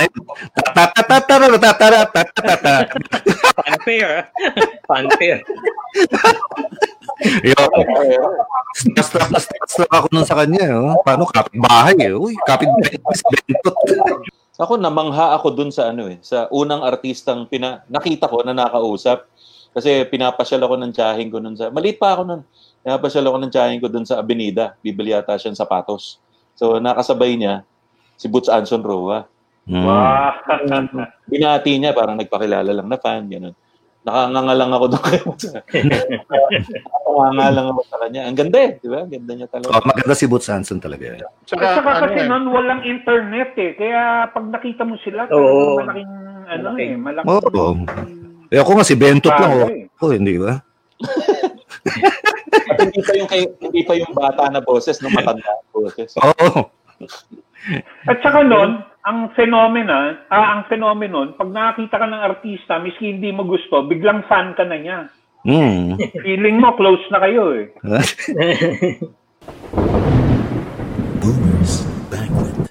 Tatatatatara, tatatatatata. Unfair. Unfair. Yun. Starstruck na starstruck ako nun sa kanya. Oh. Paano? Kapitbahay. Eh. Uy, kapitbahay. Bentot. Ako namangha ako dun sa ano eh, sa unang artistang pina, nakita ko na nakausap. Kasi pinapasyal ako ng tiyahing ko nun sa, maliit pa ako nun. Pinapasyal ako ng tiyahing ko dun sa Avenida. Bibili yata siya ng sapatos. So nakasabay niya si Boots Anson Roa. Mm. Wow! Binati niya, parang nagpakilala lang na fan, gano'n. Nakangangalang ako doon kay Boots. Nakangangalang ako sa kanya. Ang ganda eh, di ba? Ang ganda niya Oh, talaga. maganda si Boots Hanson talaga. At Tsaka, saka ano kasi eh, noon walang internet eh. Kaya pag nakita mo sila, Oo. malaking, ano Malaking- eh, malaking... Oo. Eh ako nga si Bentot lang. Oh. Bagay. Ako, hindi ba? At hindi pa yung, kay, hindi pa yung bata na boses, no matanda na boses. Oo. At saka noon, ang phenomena, ah, ang phenomenon, pag nakakita ka ng artista, miski hindi mo gusto, biglang fan ka na niya. Mm. Feeling mo, close na kayo eh. Boomers Banquet.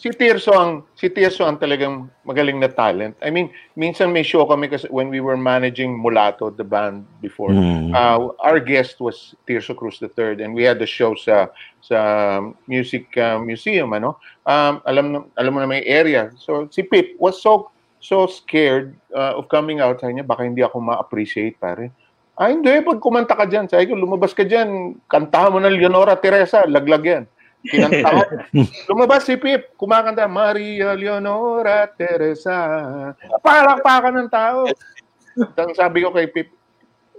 Si Tirso ang si Tirso ang talagang magaling na talent. I mean, minsan may show kami kasi when we were managing Mulato, the band before. Mm. Uh, our guest was Tirso Cruz III and we had the show sa sa music uh, museum ano. Um, alam na- alam mo na may area. So si Pip was so so scared uh, of coming out. Sabi niya, baka hindi ako ma-appreciate, pare. Ah, hindi. Pag kumanta ka dyan, sabi ko, lumabas ka dyan, kantahan mo ng Leonora Teresa, laglag yan. Kinanta ko. lumabas si Pip, kumakanta, Maria Leonora Teresa. Palakpakan ng tao. Tapos sabi ko kay Pip,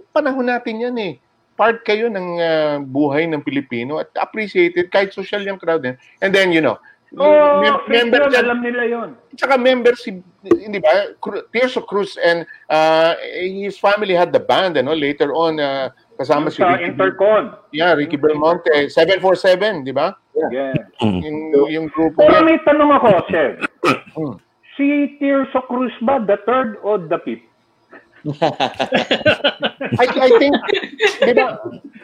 panahon natin yan eh. Part kayo ng uh, buhay ng Pilipino at appreciated kahit social yung crowd din. And then, you know, Oh, mem- member dyan- alam nila yon. Tsaka member si, hindi ba, Cru- Tirso Cruz and uh, his family had the band, ano, later on, uh, kasama si Sa Ricky, Intercon. yeah, Ricky Belmonte, 747, di ba? Yeah. Yung, yung grupo Pero may tanong ako, Chef. Hmm. Si Tirso Cruz ba the third or the fifth? I, I think, di ba,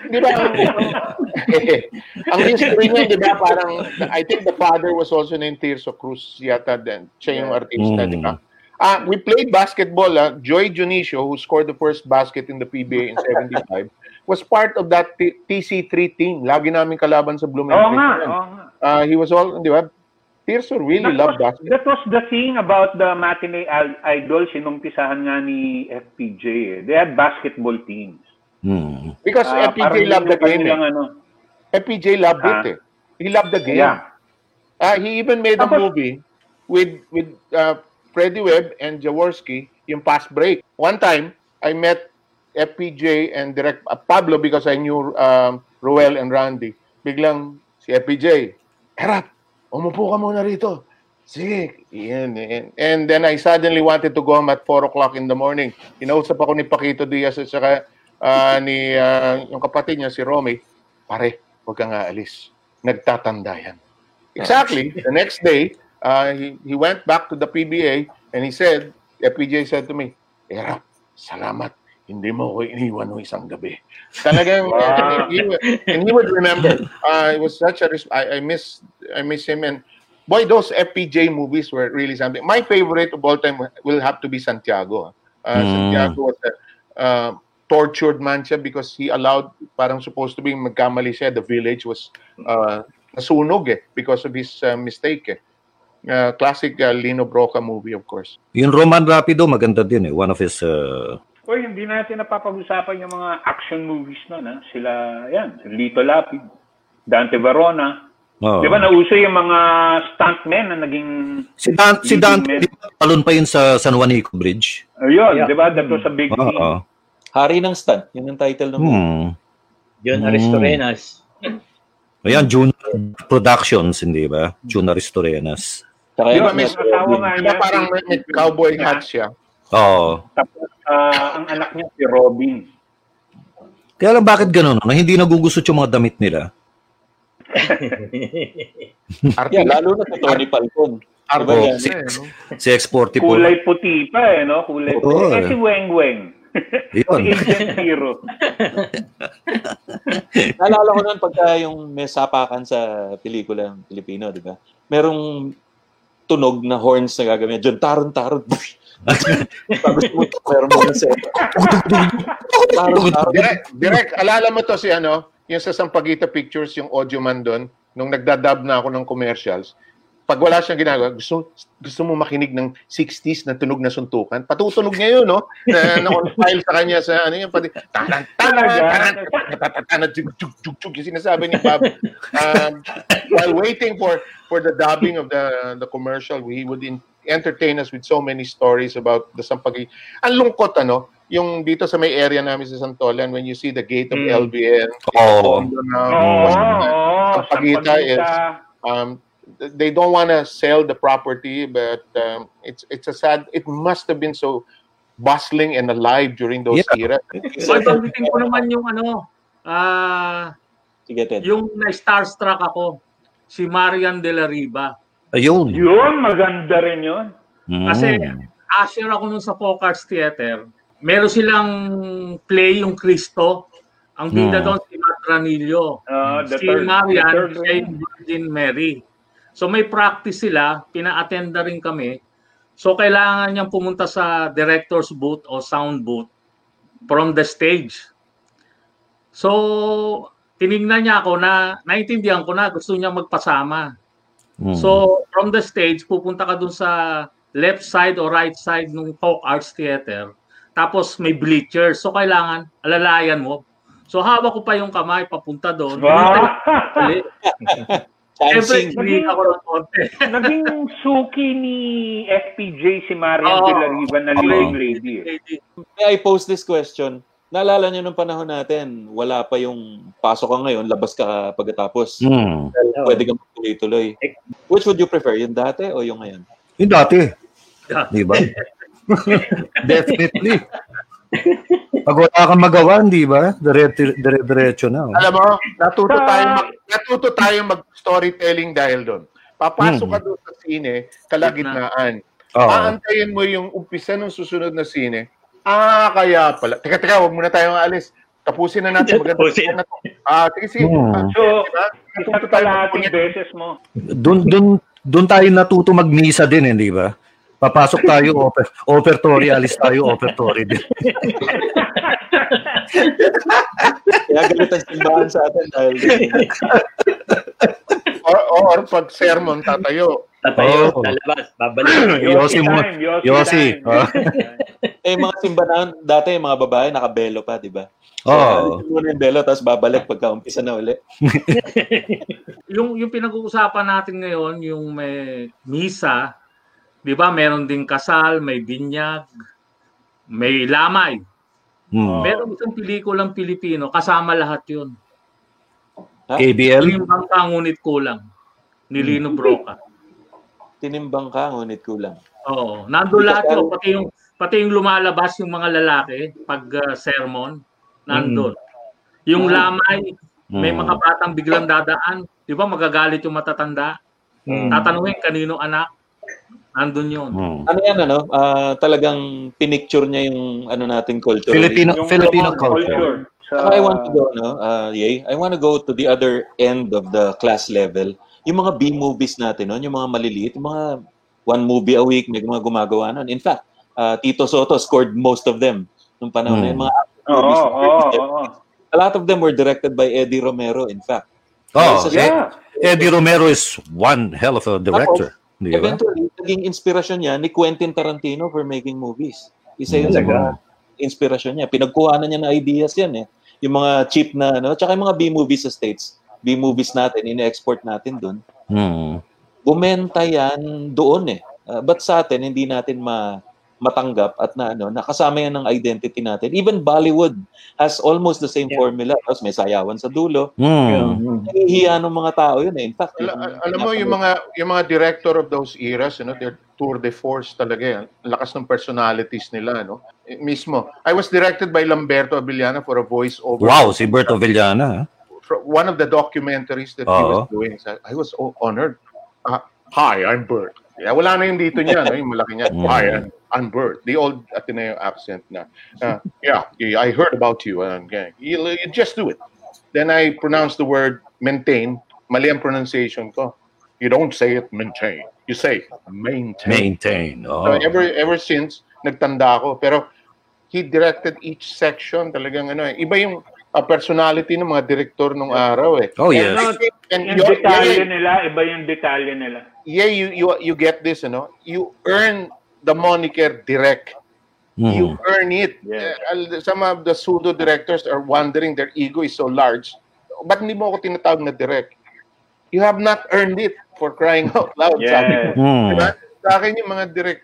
di ba, ang, ang history niya, di ba, parang, I think the father was also named Tirso Cruz yata din. Siya yung artista, Mm. di ba? Ah, we played basketball. Ah. Joy Junicio, who scored the first basket in the PBA in 75, was part of that T- TC3 team. Lagi namin kalaban sa Blooming Oo nga, oo nga. Ah, he was all, di ba? Tirso really That loved was, basketball. that was the thing about the matinee al- idols sinumpisahan nga ni FPJ. Eh. They had basketball teams. Mm. Because Ah, FPJ loved the game. Eh. Ano. FPJ loved it. Ah. Eh. He loved the game. Yeah. Ah, he even made a Tapos- movie with with uh, Freddie Webb and Jaworski, yung Fast Break. One time, I met FPJ and direct uh, Pablo because I knew um, Roel and Randy. Biglang si FPJ, Erap, umupo ka muna rito. Sige. Yan, yan. And then I suddenly wanted to go home at 4 o'clock in the morning. Inausap ako ni Paquito Diaz at saka ah, ni ah, yung kapatid niya, si Romy. Pare, huwag kang aalis. Nagtatanda yan. Exactly. The next day, uh, he, he went back to the PBA and he said, FPJ said to me, Erap, salamat. Hindi mo ako iniwan ng isang gabi. Talagang, Wow. and, he, and he would remember. Uh, it was such a, I, I miss, I miss him. And boy, those FPJ movies were really something. My favorite of all time will have to be Santiago. Uh, Mm. Santiago was a uh, tortured man siya because he allowed, parang supposed to be magkamali siya, the village was uh, nasunog eh because of his uh, mistake eh. Uh, classic uh, Lino Broca movie, of course. Yung Roman Rapido, maganda din eh. One of his... Uh, Uy, hindi natin napapag-usapan yung mga action movies na, na. Sila, yan, Lito Lapid, Dante Verona. oh. Di ba nauso yung mga stuntmen na naging... Si, Dan- si Dante, di ba, talon pa yun sa San Juanico Bridge? Ayun, Yeah. di ba? That was a big thing. Oo. Hari ng stunt. Yun ang title ng. Hmm. John Mm. Aristorenas. Ayan, June Productions, hindi ba? June Aristorenas. Saka Di ba, yung may, Yung asawa nga niya, parang may, cowboy hat siya? Oo. Tapos, ah, ang anak niya si Robin. Kaya lang bakit ganun? Na hindi nagugusot yung mga damit nila? Arte, Yeah, lalo na si Tony Falcon. arte Diba eh, no? Si X44. Kulay puti pa eh, no? Kulay puti. Eh, eh. si Weng Weng. Yun. Agent Hero. Naalala ko noon pagka yung may sapakan sa pelikula ng Pilipino, di ba? Merong tunog na horns na gagamit. Diyan, taron-taron. Tapos meron mo sa Taron-taron. Direk, direk, alala mo to si ano, yung sa Sampaguita Pictures, yung audio man doon, nung nagdadub na ako ng commercials, pag wala siyang ginagawa, gusto, gusto mo makinig ng 60s na tunog na suntukan, patutunog niya yun, no? Na, na on file sa kanya sa ano yun, pati, chug, chug, chug, chug, yung sinasabi ni Bob. Um, while waiting for for the dubbing of the the commercial, he would in, entertain us with so many stories about the Sampagi. Ang lungkot, ano, yung dito sa may area namin sa Santolan, when you see the gate of Mm. LBN, Oo. Tondo na, Oo, oo. Sampaguita is, Sampaguita. um, they don't want to sell the property, but um, it's it's a sad. It must have been so bustling and alive during those Yeah. era. Ay, banggitin ko naman yung ano, ah, Ted. yung na-starstruck ako, si Marian de la Riva. Ayun. Yun, maganda rin yun. Mm. Kasi usher ako nun sa Folk Arts Theater. Meron silang play yung Cristo. Ang bida Hmm. doon si Matt Ranillo. Uh, the si third, Marian, siya yung Virgin Mary. So may practice sila, pina-attend na rin kami. So kailangan niyang pumunta sa director's booth o sound booth from the stage. So tinignan niya ako na naintindihan ko na gusto niya magpasama. Mm. So from the stage pupunta ka dun sa left side o right side ng Folk Arts Theater. Tapos may bleachers. So kailangan alalayan mo. So hawak ko pa yung kamay papunta doon. Wow! Siyempre, Dancing. hindi ako ng konti. Naging suki ni FPJ si Marian Oo. de la Riva na leading lady. eh. May I pose this question. Naalala niyo nung panahon natin, wala pa yung pasok ka ngayon, labas ka pagkatapos. Mm. Pwede kang tuloy-tuloy. Which would you prefer? Yung dati o yung ngayon? Yung dati. Yeah. Di ba? Definitely. Pag wala kang magawa, di ba? Dire, dire, diretso na. oh. Alam mo, natuto Sa- tayo mag, natuto tayo mag-storytelling dahil doon. Papasok Hmm. ka doon sa sine, kalagitnaan. Oo. Aantayin mo yung umpisa ng susunod na sine. Ah, kaya pala. Teka, teka, wag muna tayong aalis. Tapusin na natin. Maganda Tapusin. na to. Ah, sige, sige. Hmm. Ah, So, diba? Natuto tayo mag- beses mo. Doon doon doon tayo natuto magmisa din, hindi ba? Papasok tayo oper, opertory, alis tayo opertory din. Kaya galit ang simbahan sa atin dahil Or, or pag sermon, tatayo. Tatayo, Oo. lalabas, babalik. Yossi mo. time, Yossi ah. eh mga simbahan dati yung mga babae nakabelo pa, di ba? Oo. alisin muna yung belo tapos babalik pagka umpisa na uli. yung yung pinag-uusapan natin ngayon, yung may misa, 'di ba? Meron ding kasal, may binyag, may lamay. Hmm. Meron isang pelikulang Pilipino, kasama lahat 'yun. KBL? Tinimbang ka ngunit kulang ni Lino Broca. Tinimbang ka, ngunit kulang. Oo, nandun lahat 'yun, pati yung pati yung lumalabas yung mga lalaki pag uh, sermon, nandun. Yung lamay, may Hmm. mga batang biglang dadaan, 'di ba? Magagalit yung matatanda. Mm. Tatanungin kanino anak. Nandun 'yun. Hmm. Ano yan, ano? ah, talagang pinicture niya yung ano nating culture. Filipino Yung Filipino culture. culture. Sa, I want to go, no? Uh, Yay, I want to go to the other end of the class level. Yung mga B-movies natin, no? yung mga maliliit, yung mga one movie a week, may mga gumagawa nun. In fact, uh, Tito Soto scored most of them nung panahon na yun. Hmm. Mga Oo, movies. oo, oo. A lot of them were directed by Eddie Romero, in fact. Oh, Sa- Yeah. Eddie Romero is one hell of a director. Di ba? Eventually, naging inspirasyon niya ni Quentin Tarantino for making movies. Isa yun sa mga inspirasyon niya. Pinagkuhanan niya na ideas yan eh. Yung mga cheap na, ano, tsaka yung mga B-movies sa States. B-movies natin, ine-export natin dun. Hmm. Bumenta yan doon eh. Uh, but sa atin, hindi natin ma matanggap at na ano nakasama yan ng identity natin even Bollywood has almost the same Yeah. formula tapos may sayawan sa dulo Hmm. nahihiya ng mga tao yun eh in fact Al- yung- al- alam mo, yung mga, yung mga director of those eras, you know, they're tour de force talaga yan. Ang lakas ng personalities nila, no? Eh, Mismo. I was directed by Lamberto Avellana for a voice-over. Wow, si Berto Villana. ah. one of the documentaries that he Oo. was doing. I was honored. Ah, hi, I'm Bert. Yeah, wala na yung dito niya, no? yung malaki niya. Mm. Hi, I'm, I'm Bert. The old Ateneo accent na. ah, yeah, yeah, I heard about you. Um, okay. you, you just do it. Then I pronounce the word maintain. Mali ang pronunciation ko. You don't say it maintain. You say maintain. Maintain. So Oh. ever ever since nagtanda ako pero he directed each section talagang ano eh. Iba yung uh, personality ng mga director nung araw eh. Oh, yes. And Yung you, detalye yeah, nila, iba yung detalye nila. Yeah, you you you get this, you know. You earn the moniker direct. You Hmm. earn it. Yeah. Uh, some of the pseudo directors are wondering their ego is so large. Ba't hindi mo ako tinatawag na direct? You have not earned it for crying out loud. Sabi ko. Yeah. Hmm. Diba? Sa akin yung mga direct,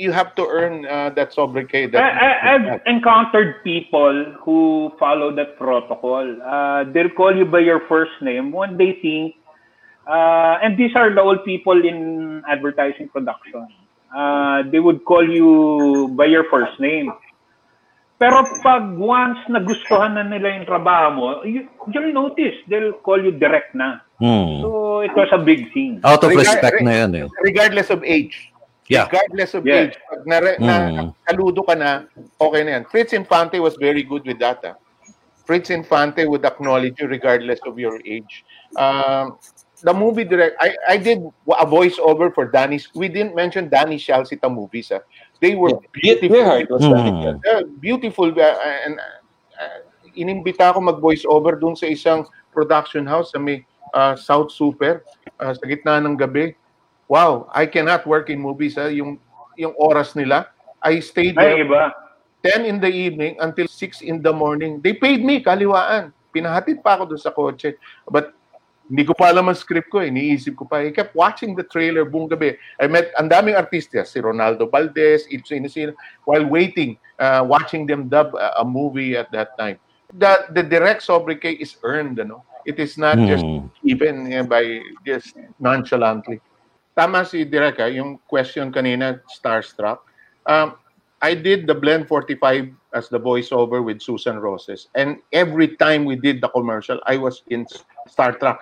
you have to earn uh, that sobriquet. That, I, I've encountered people who follow that protocol. Uh, they'll call you by your first name when they think, uh, and these are the old people in advertising production. Uh, they would call you by your first name. Pero pag once nagustuhan na nila yung trabaho mo, you, you'll notice, they'll call you direct na. Hmm. So, it was a big thing. Out of respect na yan eh. regardless of age. Yeah. Regardless of Yeah. age. Pag na, na Mm. kaludo ka na, okay na yan. Fritz Infante was very good with that. ah. Fritz Infante would acknowledge you regardless of your age. Um, the movie direct, I, I did a voiceover for Danny. We didn't mention Danny Shalsita movies. ah. They were Yeah, beautiful. Was Hmm. Danny. Yeah, beautiful. uh, and uh, inimbita ako mag-voiceover dun sa isang production house sa may uh, South Super uh, sa gitna ng gabi. Wow, I cannot work in movies. ah. Yung, yung oras nila, I stayed there. Ay, iba. 10 in the evening until 6 in the morning. They paid me kaliwaan. Pinahatid pa ako doon sa kotse. But hindi ko pa alam ang script ko, eh. iniisip ko pa. I kept watching the trailer buong gabi. I met ang daming artista, si Ronaldo Valdez, Itzo Inosino, while waiting, uh, watching them dub a, a movie at that time. The, the direct sobriquet is earned, ano? It is not just Hmm. given eh, by just nonchalantly. Tama si Direk, ah, yung question kanina, starstruck. Um, I did the Blend 45 as the voiceover with Susan Roses. And every time we did the commercial, I was in Star Trek.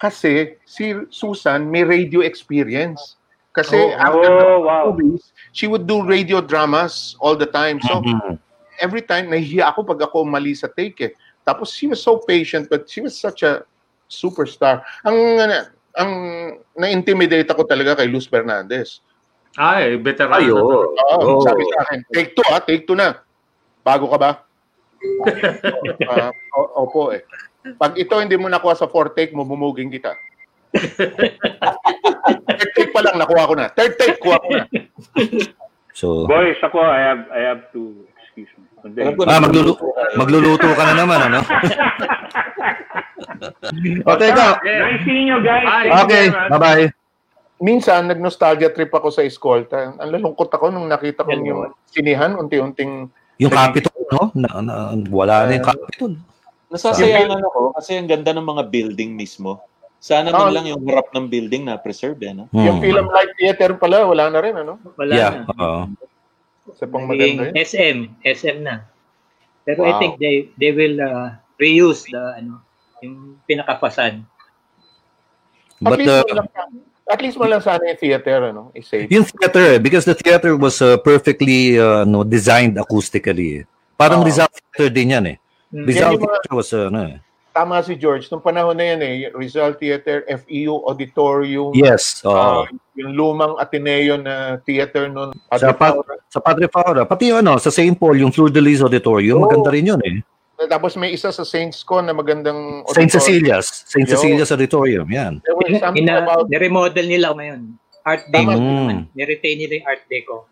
Kasi si Susan may radio experience. Kasi Oh, after the oh, wow. movies, she would do radio dramas all the time. So Mhm. every time nahihiya ako pag ako mali sa take eh. Tapos she was so patient but she was such a superstar. Ang ang na-intimidate ako talaga kay Luz Fernandez. Ay, veterano. Ayo. Oo, Oh. sabi sa akin, take two ah, take two na. Bago ka ba? O- opo eh. Pag ito hindi mo nakuha sa fourth take, mumumuging kita. Third take pa lang, nakuha ko na. Third take, kuha ko na. So, Boys, ako, I have, I have to, excuse me. Ah, maglulu- magluluto ka na naman, ano? o, teka. Nice seeing you guys. Okay, bye-bye. Minsan, nag-nostalgia trip ako sa eskolta. Ang lalungkot ako nung nakita ko yung sinihan, unti-unting Yung Capitol, no? Na, na, wala na yung Capitol. Nasasayangan ako kasi ang ganda ng mga building mismo. Sana Oh. man lang yung harap ng building na preserve eh, no? Yung Hmm. Film Light Theater pala, wala na rin, ano? Wala Yeah, na. oo. Sa pang maganda yun. SM, SM na. Pero I Wow. think they they will uh, reuse the ano, yung pinaka-facade. At But least, uh, at least mo lang sana yung theater, ano? I-save. yung theater, eh, because the theater was uh, perfectly uh, no, designed acoustically. eh. Parang Oo. Rizal Theater din yan eh. Rizal Yan yung mga- Theater was, uh, ano eh. Tama si George. Nung panahon na yan eh, Rizal Theater, FEU Auditorium, Yes, oo. ah, yung lumang Ateneo na theater noon. Sa, pa- sa Padre Faura. Pati yung ano, sa St. Paul, yung Fleur de Lis Auditorium, Oo. maganda rin yun eh. Tapos may isa sa Saints Con na magandang St. auditorium. Cecilia's. St. Yo. Cecilia's Auditorium, yan. There was something Ina, about, ni-remodel nila ngayon. Art Deco. Mm. Ni-retain nila yung Art Deco.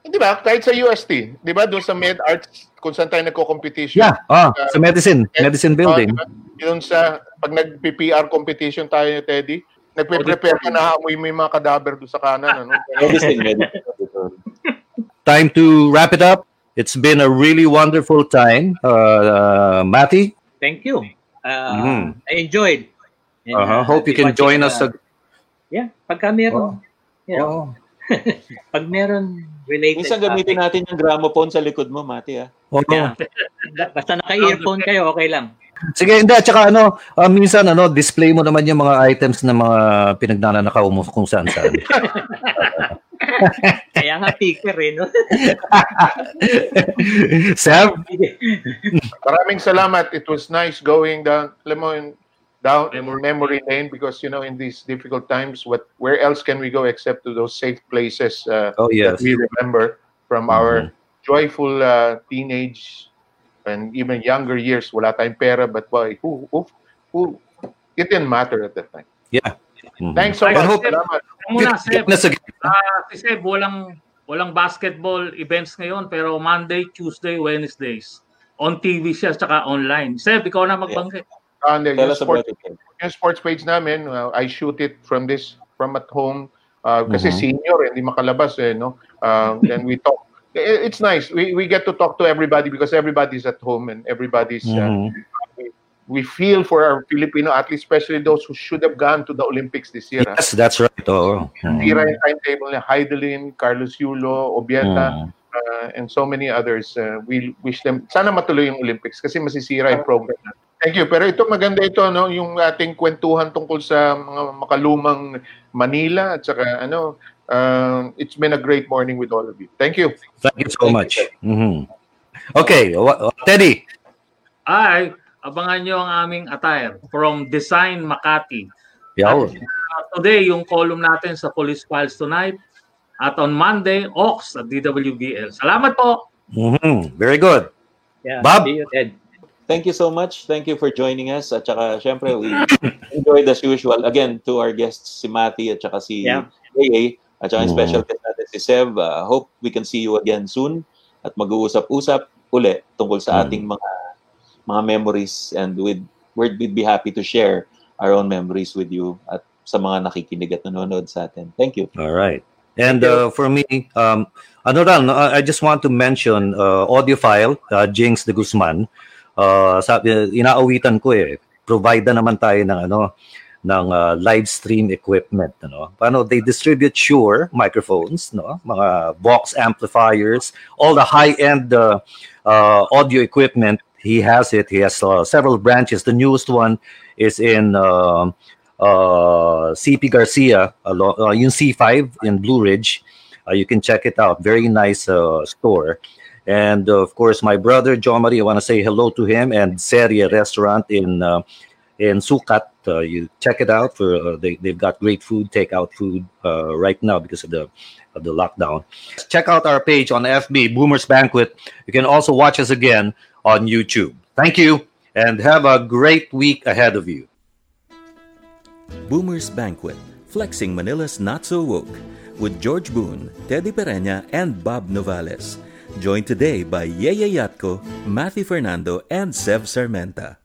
di ba, kahit sa UST, di ba, doon sa Med Arts, kung saan tayo nagko-competition. Yeah, ah, sa medicine, medicine building. Ah, yun sa, pag nag-PPR competition tayo ni Teddy, nagpe-prepare ka na amoy mo yung mga kadaver doon sa kanan. Ano? Medicine, medicine. Time to wrap it up. It's been a really wonderful time. Uh, uh, Matty, Thank you. Uh, Mhm. I enjoyed. And, uh-huh. uh, hope you can join uh, us. ag- Yeah, pagka meron, you know, Oh. pag meron related Minsan gamitin natin yung gramophone sa likod mo, Mati, ah. Oh. Yeah. Basta naka-earphone kayo, okay lang. Sige, hindi. At saka ano, ah, minsan ano, display mo naman yung mga items na mga pinagnanakaw mo kung saan saan. Kaya nga picker eh, no? Seb? Maraming salamat. It was nice going down, alam mo, down memory. memory lane because, you know, in these difficult times, what where else can we go except to those safe places uh, Oh, yes. that we remember from our joyful uh, teenage and even younger years. Wala tayong pera, but boy, who, who, who, it didn't matter at that time. Yeah. Mhm. Thanks so much. hope- Salamat. Muna, Seb. Ah, si Seb, walang, walang basketball events ngayon, pero Monday, Tuesday, Wednesdays. On TV siya, tsaka online. Seb, ikaw na magbanggit. And uh, yung sports, yung sports page namin, uh, I shoot it from this, from at home. Uh, kasi Mhm. senior, eh, hindi makalabas eh, no? Uh, then we talk. It's nice. We, we get to talk to everybody because everybody's at home and everybody's, uh, Mhm. We, feel for our Filipino athletes, especially those who should have gone to the Olympics this year. Yes, that's right. Oh. Tira yung timetable niya, Heidelin, Carlos Yulo, Obieta, Mm. uh, and so many others. Uh, we wish them, sana matuloy yung Olympics kasi masisira yung program natin. Thank you. Pero ito maganda ito no, yung ating kwentuhan tungkol sa mga makalumang Manila at saka ano, uh, it's been a great morning with all of you. Thank you. Thank you so much. Mhm. Okay, wa- Teddy. Ay, abangan nyo ang aming attire from Design Makati. Yaw. Uh, today, yung column natin sa Police Files Tonight. At on Monday, Ox at DWBL. Salamat po. Mhm. Very good. Yeah. Bob? See you, Ted. Thank you so much. Thank you for joining us. At saka, syempre, we enjoyed as usual. Again, to our guests, si Matty at saka si Yeah. AA. At saka yung Mm. special guest natin si Sev. Uh, hope we can see you again soon. At mag-uusap-usap uli tungkol sa Mm. ating mga mga memories. And we'd, we'd, we'd be happy to share our own memories with you at sa mga nakikinig at nanonood sa atin. Thank you. All right. And uh, for me, um, ano no, I just want to mention uh, audiophile, uh, Jinx de Guzman. Uh, sabi, inaawitan ko eh. Provide na naman tayo ng ano ng uh, live stream equipment ano paano they distribute Shure microphones no mga box amplifiers all the high end uh, uh, audio equipment he has it he has uh, several branches the newest one is in um uh, CP Garcia, uh, yung C5 in Blue Ridge. Uh, you can check it out. Very nice uh, store. And uh, of course, my brother John Marie, I want to say hello to him and Serie Restaurant in uh, in Sukat. Uh, you check it out for uh, they they've got great food, takeout food uh, right now because of the of the lockdown. Check out our page on FB Boomers Banquet. You can also watch us again on YouTube. Thank you and have a great week ahead of you. Boomer's Banquet, flexing Manila's not so woke, with George Boone, Teddy Pereña, and Bob Novales. Joined today by Yeye Yatko, Matthew Fernando, and Sev Sarmenta.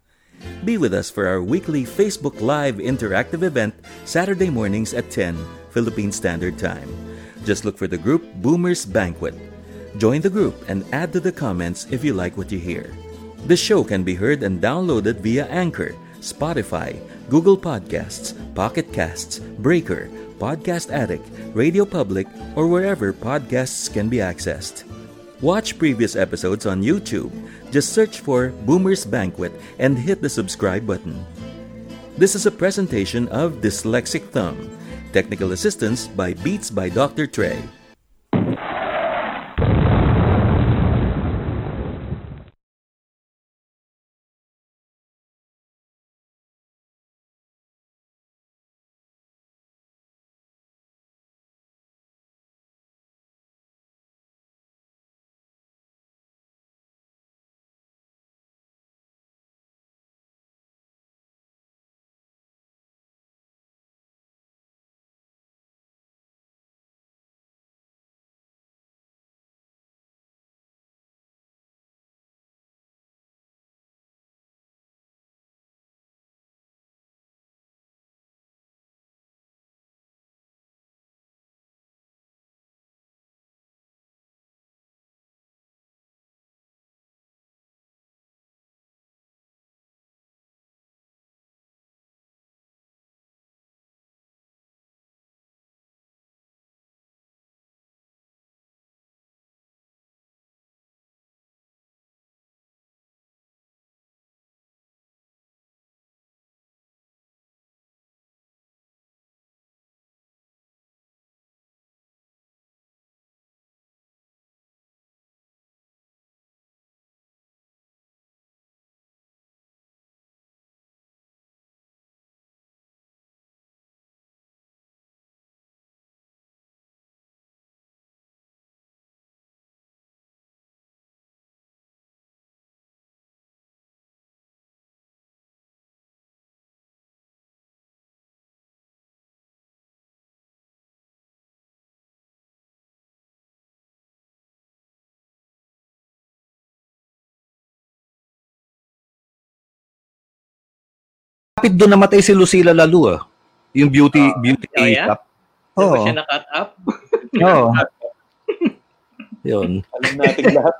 Be with us for our weekly Facebook Live interactive event Saturday mornings at 10 Philippine Standard Time. Just look for the group Boomers Banquet. Join the group and add to the comments if you like what you hear. The show can be heard and downloaded via Anchor, Spotify, Google Podcasts, Pocket Casts, Breaker, Podcast Addict, Radio Public, or wherever podcasts can be accessed. Watch previous episodes on YouTube. Just search for Boomer's Banquet and hit the subscribe button. This is a presentation of Dyslexic Thumb. Technical assistance by Beats by Dr. Trey. Kapit doon namatay si Lucila Lalu ah. Yung beauty beauty oh, yeah? shop. Di ba Oo. siya na-cut up? Oo. Yun. Alam natin lahat.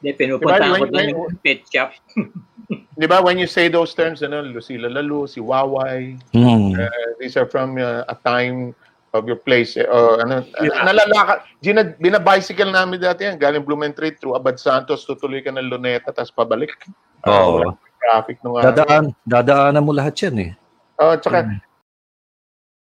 Hindi, pinupunta Diba, ko when- doon yung pet shop. Di ba, when you say those terms, ano, Lucila Lalu, si Waway, Hmm. uh, these are from uh, a time of your place. Oh, ano, uh, nalalakad. Gina, binabicycle namin dati yan. Galing Blumentritt through Abad Santos, tutuloy ka ng Luneta, tapos pabalik. Oo. Uh, traffic nung araw. Dadaan, dadaanan mo lahat yan eh. Oh, tsaka